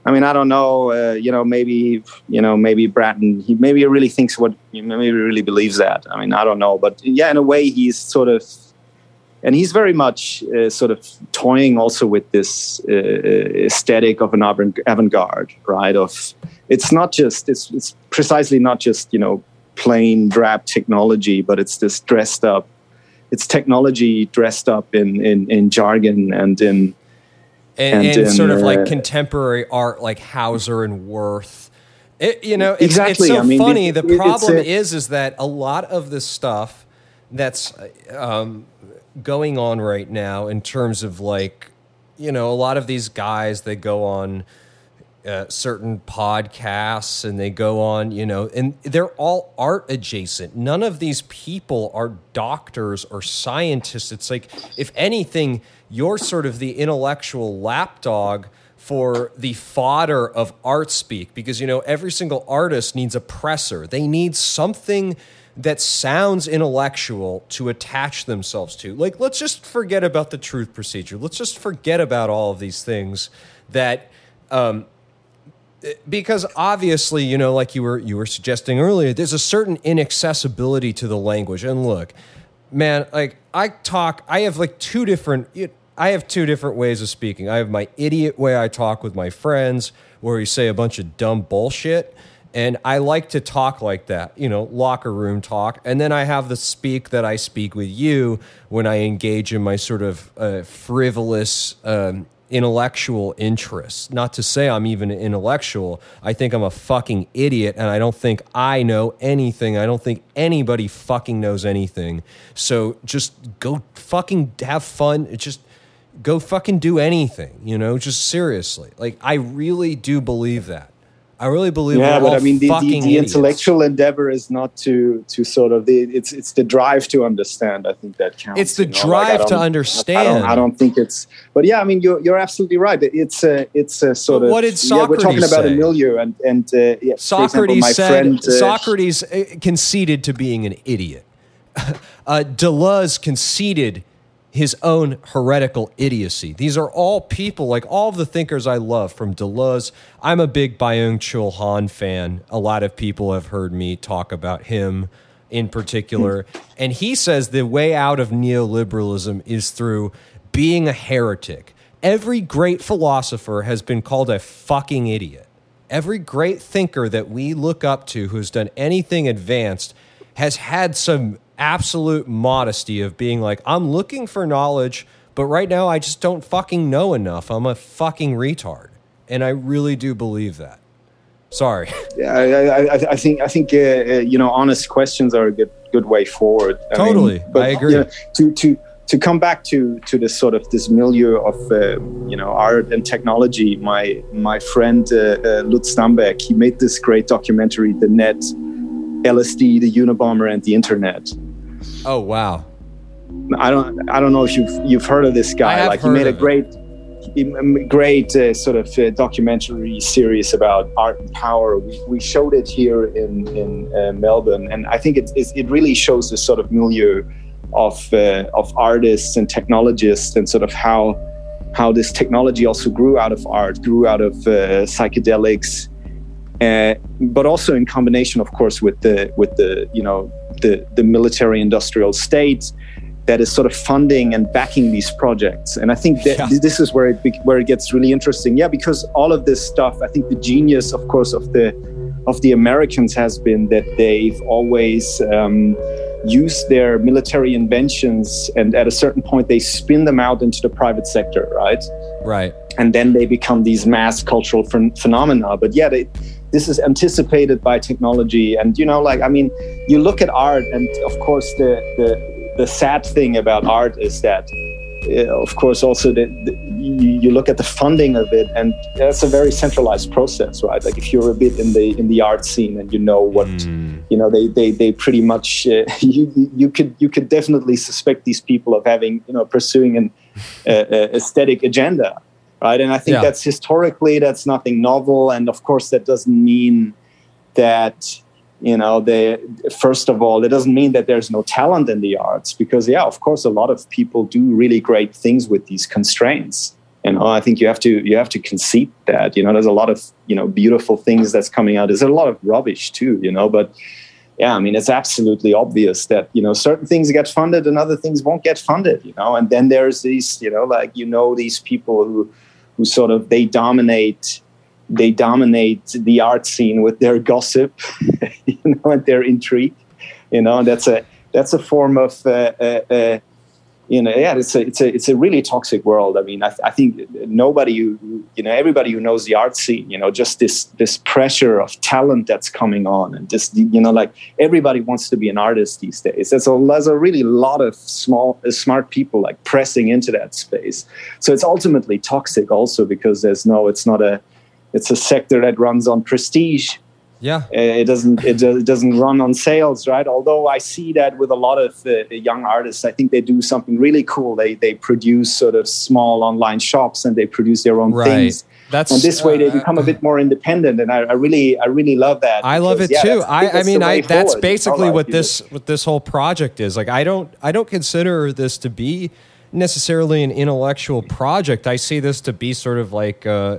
[SPEAKER 1] I mean, I don't know. Uh, you know, maybe you know, maybe Bratton. He maybe really thinks what. Maybe really believes that. I mean, I don't know. But yeah, in a way, he's sort of, and he's very much uh, sort of toying also with this uh, aesthetic of an avant-garde, right? Of it's not just it's it's precisely not just you know plain drab technology, but it's this dressed up. It's technology dressed up in in, in jargon and in
[SPEAKER 2] and, and, and sort of like contemporary art like Hauser and Wirth. It, you know, it's,
[SPEAKER 1] exactly.
[SPEAKER 2] it's so
[SPEAKER 1] I mean,
[SPEAKER 2] funny. the problem is, is that a lot of the stuff that's um, going on right now in terms of like, you know, a lot of these guys they go on uh, certain podcasts and they go on, you know, and they're all art adjacent. None of these people are doctors or scientists. It's like, if anything, you're sort of the intellectual lapdog for the fodder of art speak because, you know, every single artist needs a presser. They need something that sounds intellectual to attach themselves to. Like, let's just forget about the truth procedure. Let's just forget about all of these things that, um, because obviously you know like you were you were suggesting earlier there's a certain inaccessibility to the language and look man like i talk i have like two different i have two different ways of speaking. I have my idiot way i talk with my friends where you say a bunch of dumb bullshit and i like to talk like that you know locker room talk. And then i have the speak that i speak with you when i engage in my sort of uh, frivolous um, intellectual interests. Not to say I'm even intellectual. I think I'm a fucking idiot and I don't think I know anything. I don't think anybody fucking knows anything. So just go fucking have fun. Just go fucking do anything, you know, just seriously. Like I really do believe that. I really believe. Yeah, but I mean, the, the,
[SPEAKER 1] the intellectual endeavor is not to to sort of the it's it's the drive to understand. I think that counts.
[SPEAKER 2] It's the drive like to understand. I
[SPEAKER 1] don't, I don't, think it's. But yeah, I mean, you're you're absolutely right. It's a it's a sort
[SPEAKER 2] but
[SPEAKER 1] of.
[SPEAKER 2] What did Socrates
[SPEAKER 1] yeah, We're talking about a milieu, and and uh, yeah,
[SPEAKER 2] Socrates
[SPEAKER 1] example,
[SPEAKER 2] said
[SPEAKER 1] friend, uh,
[SPEAKER 2] Socrates uh, conceded to being an idiot. uh, Deleuze conceded his own heretical idiocy. These are all people, like all of the thinkers I love, from Deleuze. I'm a big Byung Chul Han fan. A lot of people have heard me talk about him in particular. Hmm. and he says the way out of neoliberalism is through being a heretic. Every great philosopher has been called a fucking idiot. Every great thinker that we look up to who's done anything advanced has had some absolute modesty of being like, I'm looking for knowledge, but right now I just don't fucking know enough. I'm a fucking retard. And I really do believe that. Sorry.
[SPEAKER 1] Yeah, I, I, I think I think uh, uh, you know honest questions are a good good way forward.
[SPEAKER 2] I totally, mean, but, I agree.
[SPEAKER 1] You know, to to to come back to to this sort of this milieu of uh, you know art and technology. My my friend uh, uh, Lutz Dammbeck, he made this great documentary, The Net, LSD, the Unabomber, and the Internet.
[SPEAKER 2] Oh wow!
[SPEAKER 1] I don't I don't know if you've you've heard of this guy. like he made a great great uh, sort of uh, documentary series about art and power. We, we showed it here in in uh, Melbourne, and I think it, it really shows this sort of milieu of uh, of artists and technologists, and sort of how how this technology also grew out of art, grew out of uh, psychedelics, uh, but also in combination, of course, with the with the you know the the military industrial state that is sort of funding and backing these projects. And I think that yeah. this is where it where it gets really interesting. Yeah, because all of this stuff, I think the genius, of course, of the of the Americans has been that they've always um, used their military inventions, and at a certain point, they spin them out into the private sector, right?
[SPEAKER 2] Right.
[SPEAKER 1] And then they become these mass cultural ph- phenomena. But yeah, they, this is anticipated by technology, and you know, like I mean, you look at art, and of course, the the the sad thing about art is that uh, of course also the, the, you, look at the funding of it and that's a very centralized process right? Like if you're a bit in the in the art scene and you know what mm. you know they they, they pretty much uh, you you could you could definitely suspect these people of having you know pursuing an uh, aesthetic agenda right? And i think yeah. that's historically that's nothing novel. And of course that doesn't mean that you know they first of all it doesn't mean that there's no talent in the arts because yeah of course a lot of people do really great things with these constraints. You know i think you have to you have to concede that you know there's a lot of you know beautiful things that's coming out. There's a lot of rubbish too you know but yeah i mean it's absolutely obvious that you know certain things get funded and other things won't get funded you know and then there's these you know like you know these people who who sort of they dominate they dominate the art scene with their gossip, you know, and their intrigue. You know, that's a that's a form of uh, uh, uh, you know, yeah, it's a it's a it's a really toxic world. I mean, I, I think nobody who you know everybody who knows the art scene, you know, just this this pressure of talent that's coming on, and just you know, like everybody wants to be an artist these days. There's a there's a really lot of small uh, smart people like pressing into that space. So it's ultimately toxic also because there's no, it's not a it's a sector that runs on prestige.
[SPEAKER 2] Yeah,
[SPEAKER 1] uh, it doesn't it, doesn't run on sales, right? Although I see that with a lot of uh, young artists, I think they do something really cool. They they produce sort of small online shops and they produce their own right. things. That's and this way they uh, become a bit more independent, and I, I really I really love that.
[SPEAKER 2] I love it yeah, too. I, I mean I that's forward. basically what this what this whole project is. Like I don't I don't consider this to be necessarily an intellectual project. I see this to be sort of like. Uh,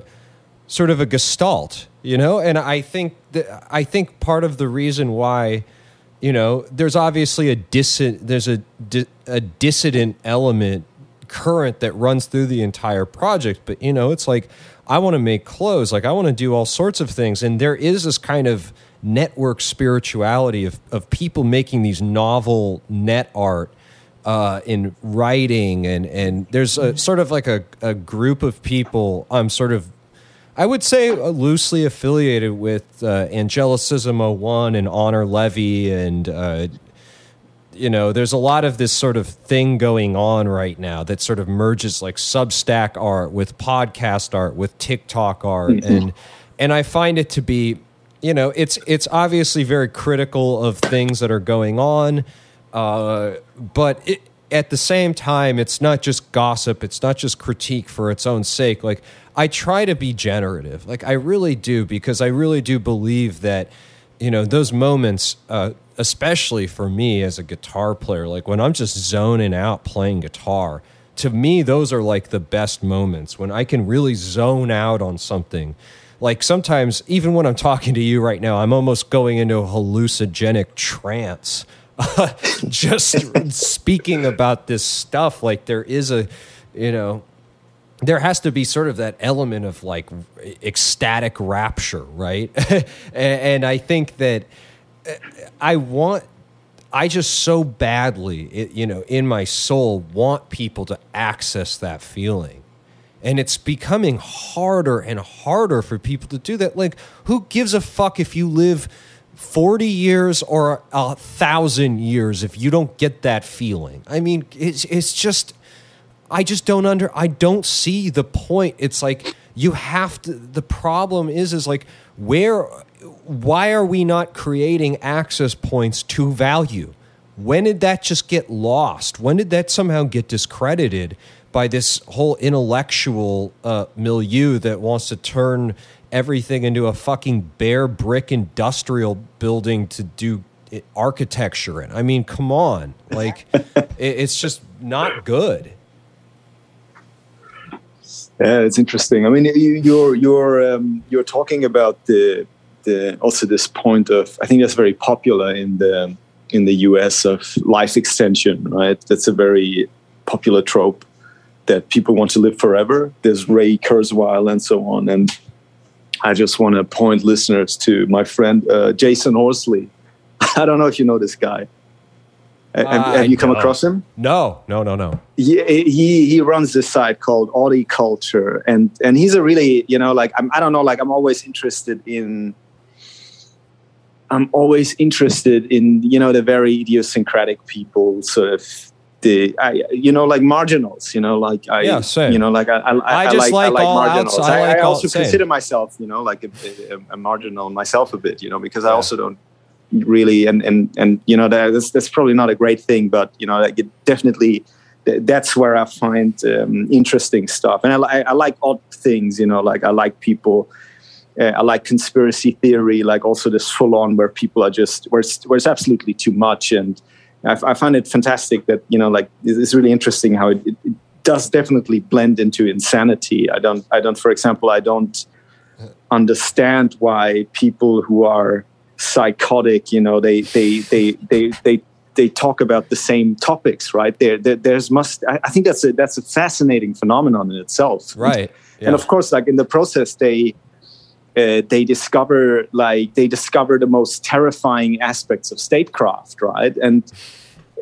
[SPEAKER 2] sort of a gestalt, you know. And I think that, I think part of the reason why, you know, there's obviously a dissident there's a a dissident element current that runs through the entire project. But you know, it's like I want to make clothes, like I want to do all sorts of things, and there is this kind of network spirituality of of people making these novel net art. Uh, in writing and and there's a sort of like a, a group of people I'm sort of I would say uh, loosely affiliated with uh, Angelicism 01 and Honor Levy. And, uh, you know, there's a lot of this sort of thing going on right now that sort of merges like Substack art with podcast art with TikTok art. Mm-hmm. And, and I find it to be, you know, it's, it's obviously very critical of things that are going on. Uh, but it, at the same time, it's not just gossip. It's not just critique for its own sake. Like I try to be generative. Like I really do because I really do believe that you know those moments uh, especially for me as a guitar player, like when I'm just zoning out playing guitar, to me, those are like the best moments when I can really zone out on something. Like sometimes, even when I'm talking to you right now, I'm almost going into a hallucinogenic trance. just speaking about this stuff, like there is a, you know, there has to be sort of that element of like ecstatic rapture, right? and I think that I want I just so badly, you know, in my soul, want people to access that feeling. And it's becoming harder and harder for people to do that. Like, who gives a fuck if you live 40 years or a thousand years if you don't get that feeling? I mean, it's, it's just, I just don't under, I don't see the point. It's like, you have to, the problem is, is like, where why are we not creating access points to value? When did that just get lost? When did that somehow get discredited by this whole intellectual uh, milieu that wants to turn everything into a fucking bare brick industrial building to do architecture in? I mean, come on. Like, it's just not good.
[SPEAKER 1] Yeah, it's interesting. I mean, you're you're um, you're talking about the the also this point of I think that's very popular in the in the US of life extension, right? That's a very popular trope that people want to live forever. There's Ray Kurzweil and so on. And I just want to point listeners to my friend uh, Jason Horsley. I don't know if you know this guy. Have, have you come across him?
[SPEAKER 2] No, no, no, no.
[SPEAKER 1] He, he he runs this site called Auticulture, and and he's a really you know like I'm, I don't know like I'm always interested in I'm always interested in you know the very idiosyncratic people, sort of the I, you know like marginals. You know, like I
[SPEAKER 2] yeah, same.
[SPEAKER 1] you know like I I, I,
[SPEAKER 2] I just like, like, like marginals.
[SPEAKER 1] I,
[SPEAKER 2] like
[SPEAKER 1] I, also consider myself you know like a, a, a, marginal myself a bit. You know because I also don't really and and and you know that's that's probably not a great thing, but you know like it definitely that's where I find um, interesting stuff, and I, I, like odd things. You know, like I like people uh, I like conspiracy theory, like also this full on where people are just where it's, where it's absolutely too much, and I, I find it fantastic that you know like it's really interesting how it, it, it, does definitely blend into insanity. I don't I don't for example I don't understand why people who are psychotic, you know, they they they they they they talk about the same topics, right? There, there there's must. I, I think that's a that's a fascinating phenomenon in itself,
[SPEAKER 2] right?
[SPEAKER 1] Yeah. And of course, like in the process, they uh, they discover like they discover the most terrifying aspects of statecraft, right? And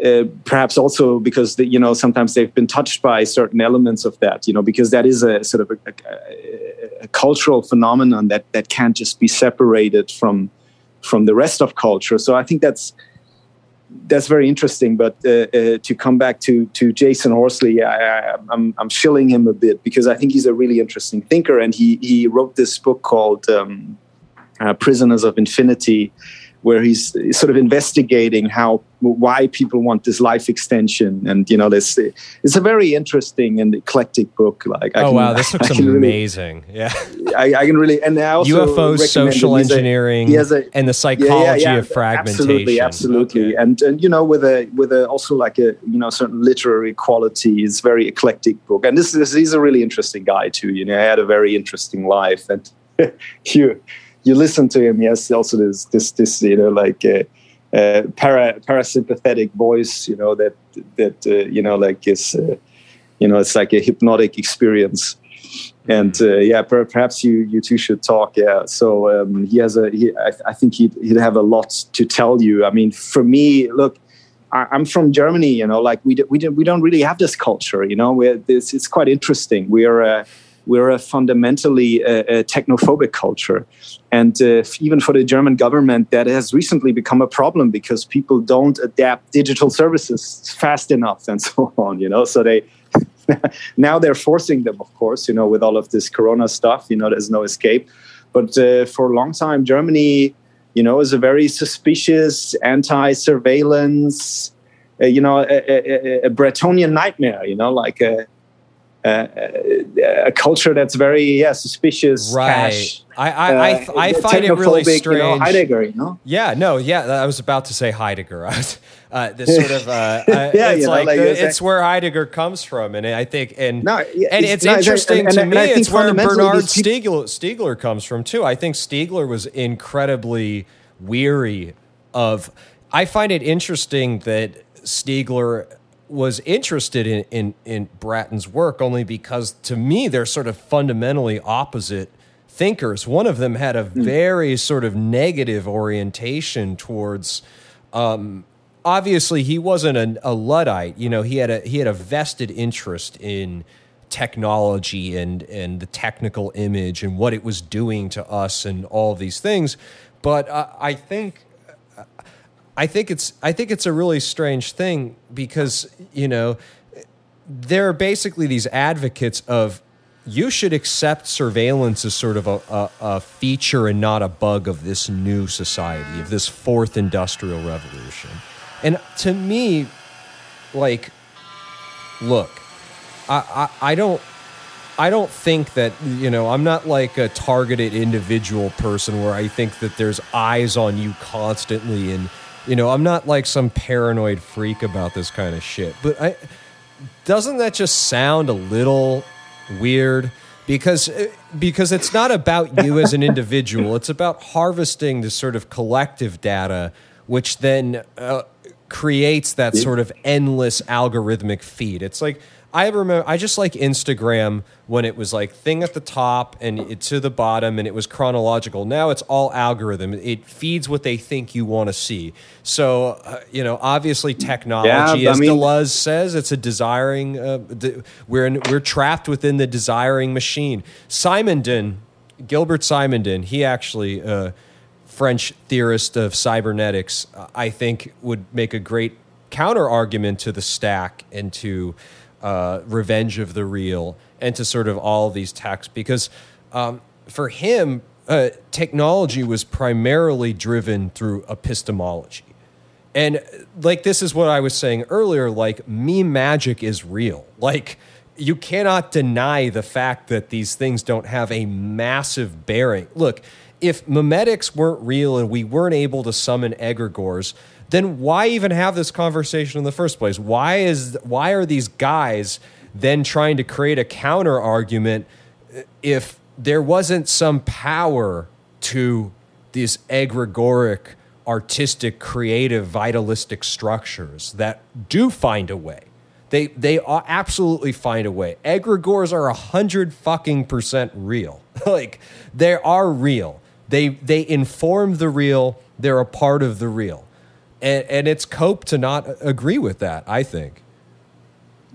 [SPEAKER 1] uh, perhaps also because the, you know sometimes they've been touched by certain elements of that, you know, because that is a sort of a, a, a cultural phenomenon that that can't just be separated from from the rest of culture. So I think that's that's very interesting. But uh, uh, to come back to to Jason Horsley, I, am I'm, I'm shilling him a bit because I think he's a really interesting thinker, and he he wrote this book called um, uh, "Prisoners of Infinity," where he's sort of investigating how why people want this life extension. And you know this it's a very interesting and eclectic book. Like
[SPEAKER 2] oh can, wow this looks amazing really, yeah.
[SPEAKER 1] I, I, can really and I also
[SPEAKER 2] UFOs social engineering a, a, and the psychology yeah, yeah, yeah, of fragmentation.
[SPEAKER 1] absolutely absolutely. Okay. and and you know with a with a also like a you know certain literary quality it's very eclectic book. And this, this he's a really interesting guy too you know he had a very interesting life. And you you listen to him, has also this this this you know like uh, uh, para parasympathetic voice, you know that that uh, you know like is uh, you know it's like a hypnotic experience. And uh, yeah, per perhaps you you two should talk. Yeah, so um, he has a. He, I, I think he'd, he'd have a lot to tell you. I mean, for me, look, I, am from Germany. You know, like we do, we do, we don't really have this culture. You know, we're, this, it's quite interesting. We are uh, we're a fundamentally uh, a technophobic culture. And uh, even for the German government, that has recently become a problem because people don't adapt digital services fast enough and so on, you know. So they now they're forcing them, of course, you know, with all of this corona stuff, you know, there's no escape. But uh, for a long time, Germany, you know, is a very suspicious, anti surveillance, uh, you know, a, a, a, Bretonian nightmare, you know, like a, uh, a culture that's very yeah suspicious.
[SPEAKER 2] Right.
[SPEAKER 1] Cash,
[SPEAKER 2] I I, I,
[SPEAKER 1] uh,
[SPEAKER 2] I find it really strange.
[SPEAKER 1] You know, Heidegger, you know.
[SPEAKER 2] Yeah, no, yeah, I was about to say Heidegger. Uh, this sort of, uh, uh,
[SPEAKER 1] Yeah,
[SPEAKER 2] it's
[SPEAKER 1] you know,
[SPEAKER 2] like,
[SPEAKER 1] like,
[SPEAKER 2] the-
[SPEAKER 1] it's
[SPEAKER 2] where Heidegger comes from, and I think, and
[SPEAKER 1] No, yeah,
[SPEAKER 2] and
[SPEAKER 1] it's-
[SPEAKER 2] it's
[SPEAKER 1] no,
[SPEAKER 2] interesting
[SPEAKER 1] and- and-
[SPEAKER 2] to me.
[SPEAKER 1] I
[SPEAKER 2] It's where Bernard Stiegler, Stiegler comes from too. I think Stiegler was incredibly weary of. I find it interesting that Stiegler was interested in, in, in Bratton's work only because to me they're sort of fundamentally opposite thinkers. One of them had a very sort of negative orientation towards um, obviously he wasn't a, a luddite. You know he had a he had a vested interest in technology and and the technical image and what it was doing to us and all these things. But uh, i think I think it's I think it's a really strange thing because you know there are basically these advocates of you should accept surveillance as sort of a, a, a feature and not a bug of this new society of this fourth industrial revolution. And to me like look I, I, I don't I don't think that you know I'm not like a targeted individual person where I think that there's eyes on you constantly and you know I'm not like some paranoid freak about this kind of shit but I doesn't that just sound a little weird? Because uh, because it's not about you as an individual. It's about harvesting this sort of collective data which then uh, creates that sort of endless algorithmic feed. It's like I remember I just like Instagram when it was like thing at the top and it to the bottom and it was chronological. Now it's all algorithm. It feeds what they think you want to see. So uh, you know, obviously technology,
[SPEAKER 1] Yeah, I
[SPEAKER 2] as
[SPEAKER 1] mean-
[SPEAKER 2] Deleuze says, it's a desiring. Uh, the, we're in, we're trapped within the desiring machine. Simondon, Gilbert Simondon, he actually. Uh, French theorist of cybernetics, I think would make a great counter argument to the stack and to uh, Revenge of the Real and to sort of all these texts because um, for him, uh, technology was primarily driven through epistemology. And like this is what I was saying earlier like meme magic is real. Like you cannot deny the fact that these things don't have a massive bearing. Look, if memetics weren't real and we weren't able to summon egregores, then why even have this conversation in the first place? Why is why are these guys then trying to create a counter argument uh, if there wasn't some power to these egregoric, artistic, creative, vitalistic structures that do find a way. They they absolutely find a way. Egregores are a hundred fucking percent real. like they are real. They they inform the real. They're a part of the real, and and it's cope to not agree with that. I think.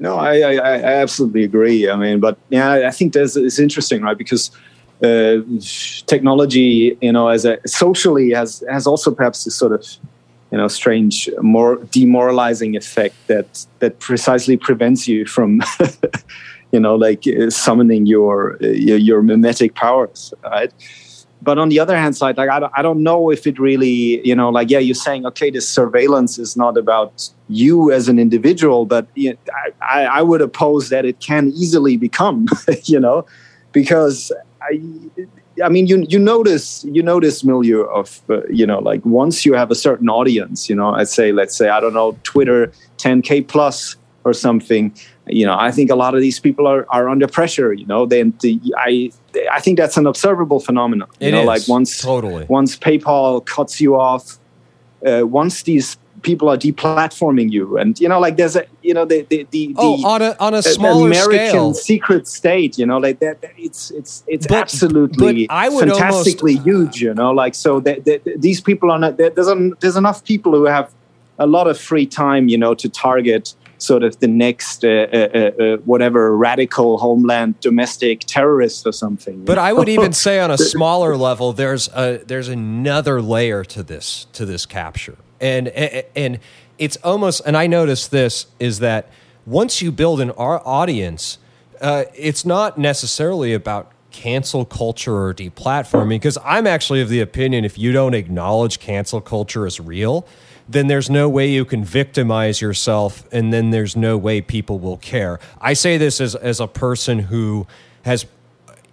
[SPEAKER 1] No, I, I, I absolutely agree. I mean, but yeah, I think there's, it's interesting, right? Because uh, technology, you know, as a socially has has also perhaps this sort of, you know, strange, more demoralizing effect that that precisely prevents you from, you know, like uh, summoning your, uh, your your mimetic powers, right? But on the other hand side like I don't, I don't know if it really you know like yeah you're saying okay this surveillance is not about you as an individual but you know, I, I would oppose that it can easily become you know because i i mean you you notice you notice milieu of uh, you know like once you have a certain audience you know i'd say let's say i don't know twitter 10k plus or something you know i think a lot of these people are, are under pressure you know then the, i i think that's an observable phenomenon you
[SPEAKER 2] It
[SPEAKER 1] know
[SPEAKER 2] is,
[SPEAKER 1] like once
[SPEAKER 2] totally.
[SPEAKER 1] once paypal cuts you off uh, once these people are deplatforming you and you know like there's a you know the the the,
[SPEAKER 2] Oh,
[SPEAKER 1] the
[SPEAKER 2] on a on a
[SPEAKER 1] uh,
[SPEAKER 2] smaller
[SPEAKER 1] American
[SPEAKER 2] scale.
[SPEAKER 1] secret state, you know, like that. that- It's it's it's
[SPEAKER 2] But-
[SPEAKER 1] absolutely
[SPEAKER 2] but I would
[SPEAKER 1] fantastically
[SPEAKER 2] almost-
[SPEAKER 1] huge, you know. Like so, that that- these people are not. there- There's there's enough people who have a lot of free time, you know, to target sort of the next uh, uh, uh, whatever radical homeland domestic terrorist or something.
[SPEAKER 2] But I would even say on a smaller level, there's a there's another layer to this to this capture, and and it's almost and I noticed this is that once you build an audience, uh, it's not necessarily about cancel culture or deplatforming because I'm actually of the opinion if you don't acknowledge cancel culture as real, then there's no way you can victimize yourself, and then there's no way people will care. I say this as, as a person who has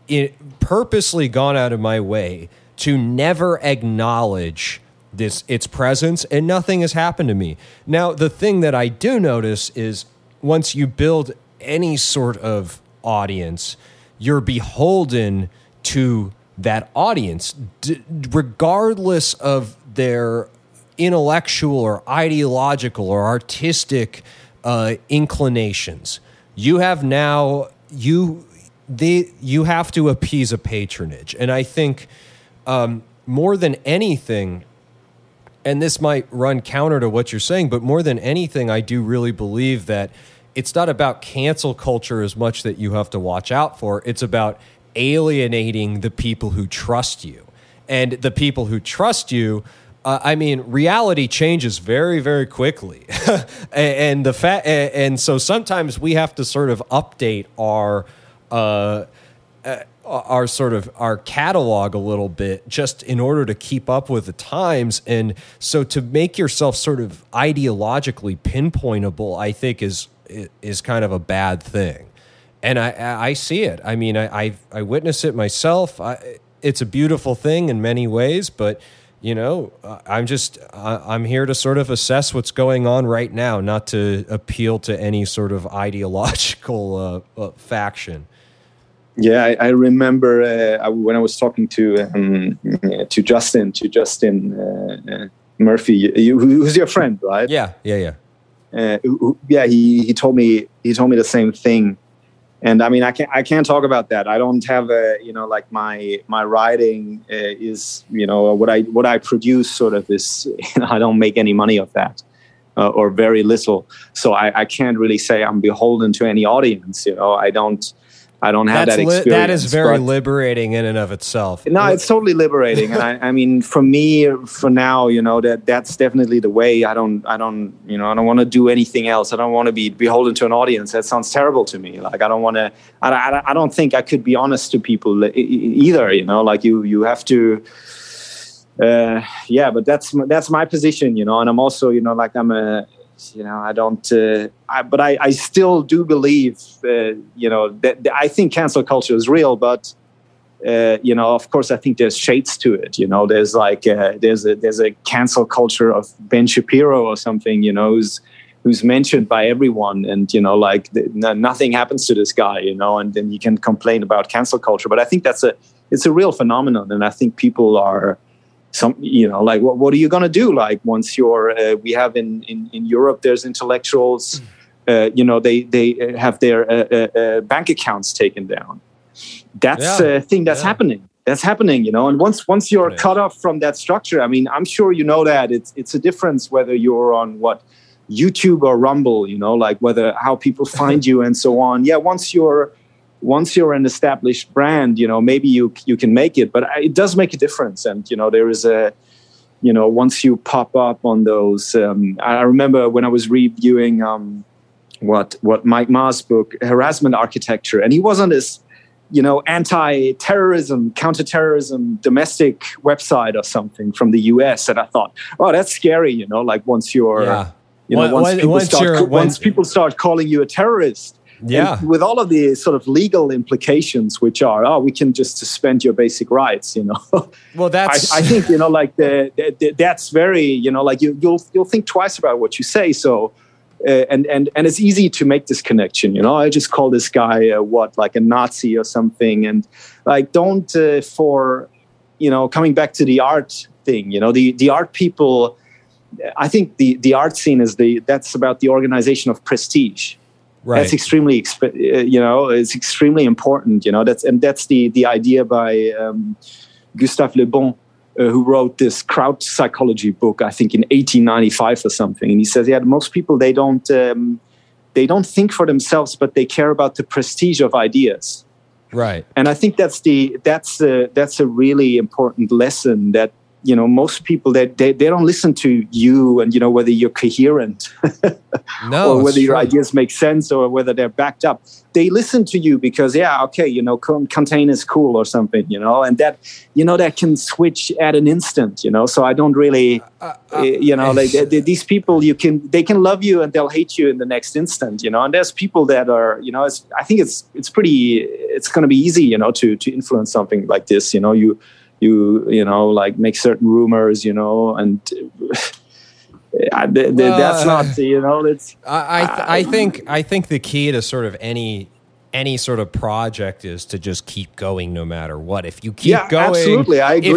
[SPEAKER 2] eh, purposely gone out of my way to never acknowledge this its presence and nothing has happened to me. Now, the thing that I do notice is once you build any sort of audience, you're beholden to that audience, d- regardless of their intellectual or ideological or artistic uh, inclinations. You have now you they you have to appease a patronage, and I think um, more than anything, and this might run counter to what you're saying, but more than anything, I do really believe that it's not about cancel culture as much that you have to watch out for. It's about alienating the people who trust you. And the people who trust you, I mean, reality changes very, very quickly. and, the fa- and so sometimes we have to sort of update our. Uh, uh, our sort of our catalog a little bit just in order to keep up with the times and so to make yourself sort of ideologically pinpointable i think is is kind of a bad thing and i i see it i mean i i, I witness it myself I, it's a beautiful thing in many ways but you know i'm just i'm here to sort of assess what's going on right now not to appeal to any sort of ideological uh, uh, faction
[SPEAKER 1] yeah, I, I remember uh, when I was talking to um, to Justin, to Justin uh, uh, Murphy, you, who's your friend, right?
[SPEAKER 2] Yeah, yeah, yeah.
[SPEAKER 1] Uh, who, yeah, he, he told me he told me the same thing, and I mean, I can't I can't talk about that. I don't have a you know like my my writing uh, is you know what I what I produce sort of is you know, I don't make any money of that. Uh, or very little, so I, I can't really say I'm beholden to any audience. You know, I don't. I don't have That's that experience. Li-
[SPEAKER 2] that is very liberating in and of itself.
[SPEAKER 1] No, it's totally liberating, and I, I, mean, for me, for now, you know that that's definitely the way. I don't, I don't, you know, I don't want to do anything else. I don't want to be beholden to an audience. That sounds terrible to me. Like I don't want to. I, I, I don't think I could be honest to people either. You know, like you, you have to. Uh, yeah, but that's that's my position, you know, and I'm also, you know, like I'm a you know i don't uh, I, but I, I still do believe uh, you know that, that, i think cancel culture is real but uh, you know of course i think there's shades to it you know there's like uh, there's a there's a cancel culture of ben shapiro or something you know who's who's mentioned by everyone and you know like the, nothing happens to this guy you know and then you can complain about cancel culture. But i think that's a it's a real phenomenon and i think people are some you know like what, what are you going to do like once you're uh, we have in, in in europe there's intellectuals uh, you know they they have their uh, uh, uh bank accounts taken down that's yeah. a thing that's yeah. happening that's happening you know and once once you're yeah. cut off from that structure i mean i'm sure you know that it's it's a difference whether you're on what youtube or rumble you know like whether how people find you and so on yeah once you're once you're an established brand, you know, maybe you you can make it, but it does make a difference. And you know, there is a, you know, once you pop up on those, um, I remember when I was reviewing um, what what Mike Ma's book, Harassment Architecture, and he was on this, you know, anti-terrorism, counter-terrorism, domestic website or something from the U.S. And I thought, oh, that's scary, you know, like once you're. Yeah. You know, once, people once, start, once people start calling you a terrorist,
[SPEAKER 2] yeah.
[SPEAKER 1] And with all of the sort of legal implications, which are, oh, we can just suspend your basic rights, you know.
[SPEAKER 2] Well, that's.
[SPEAKER 1] I, I think you know, like the, the, that's very, you know, like you, you'll you'll think twice about what you say. So, uh, and and and it's easy to make this connection. You know, I just call this guy uh, what, like a Nazi or something, and like don't uh, for, you know, coming back to the art thing. You know, the the art people. I think the the art scene is the that's about the organization of prestige Right. That's extremely, uh, you know, it's extremely important. You know, that's and that's the the idea by um, Gustave Le Bon, uh, who wrote this crowd psychology book, I think in 1895 or something. And he says, yeah, most people they don't um, they don't think for themselves, but they care about the prestige of ideas.
[SPEAKER 2] Right.
[SPEAKER 1] And I think that's the that's a, that's a really important lesson that you know most people that they, they don't listen to you and you know whether you're coherent
[SPEAKER 2] no,
[SPEAKER 1] or whether your ideas make sense or whether they're backed up they listen to you because yeah okay you know contain is cool or something you know and that you know that can switch at an instant you know so i don't really uh, uh, you know like they, these people you can they can love you and they'll hate you in the next instant you know and there's people that are you know it's, i think it's it's pretty it's going to be easy you know to to influence something like this you know you you you know like make certain rumors you know and uh, that's not you know it's
[SPEAKER 2] I I, th- I think I think the key to sort of any any sort of project is to just keep going no matter what. If you keep
[SPEAKER 1] yeah,
[SPEAKER 2] going,
[SPEAKER 1] absolutely, I agree.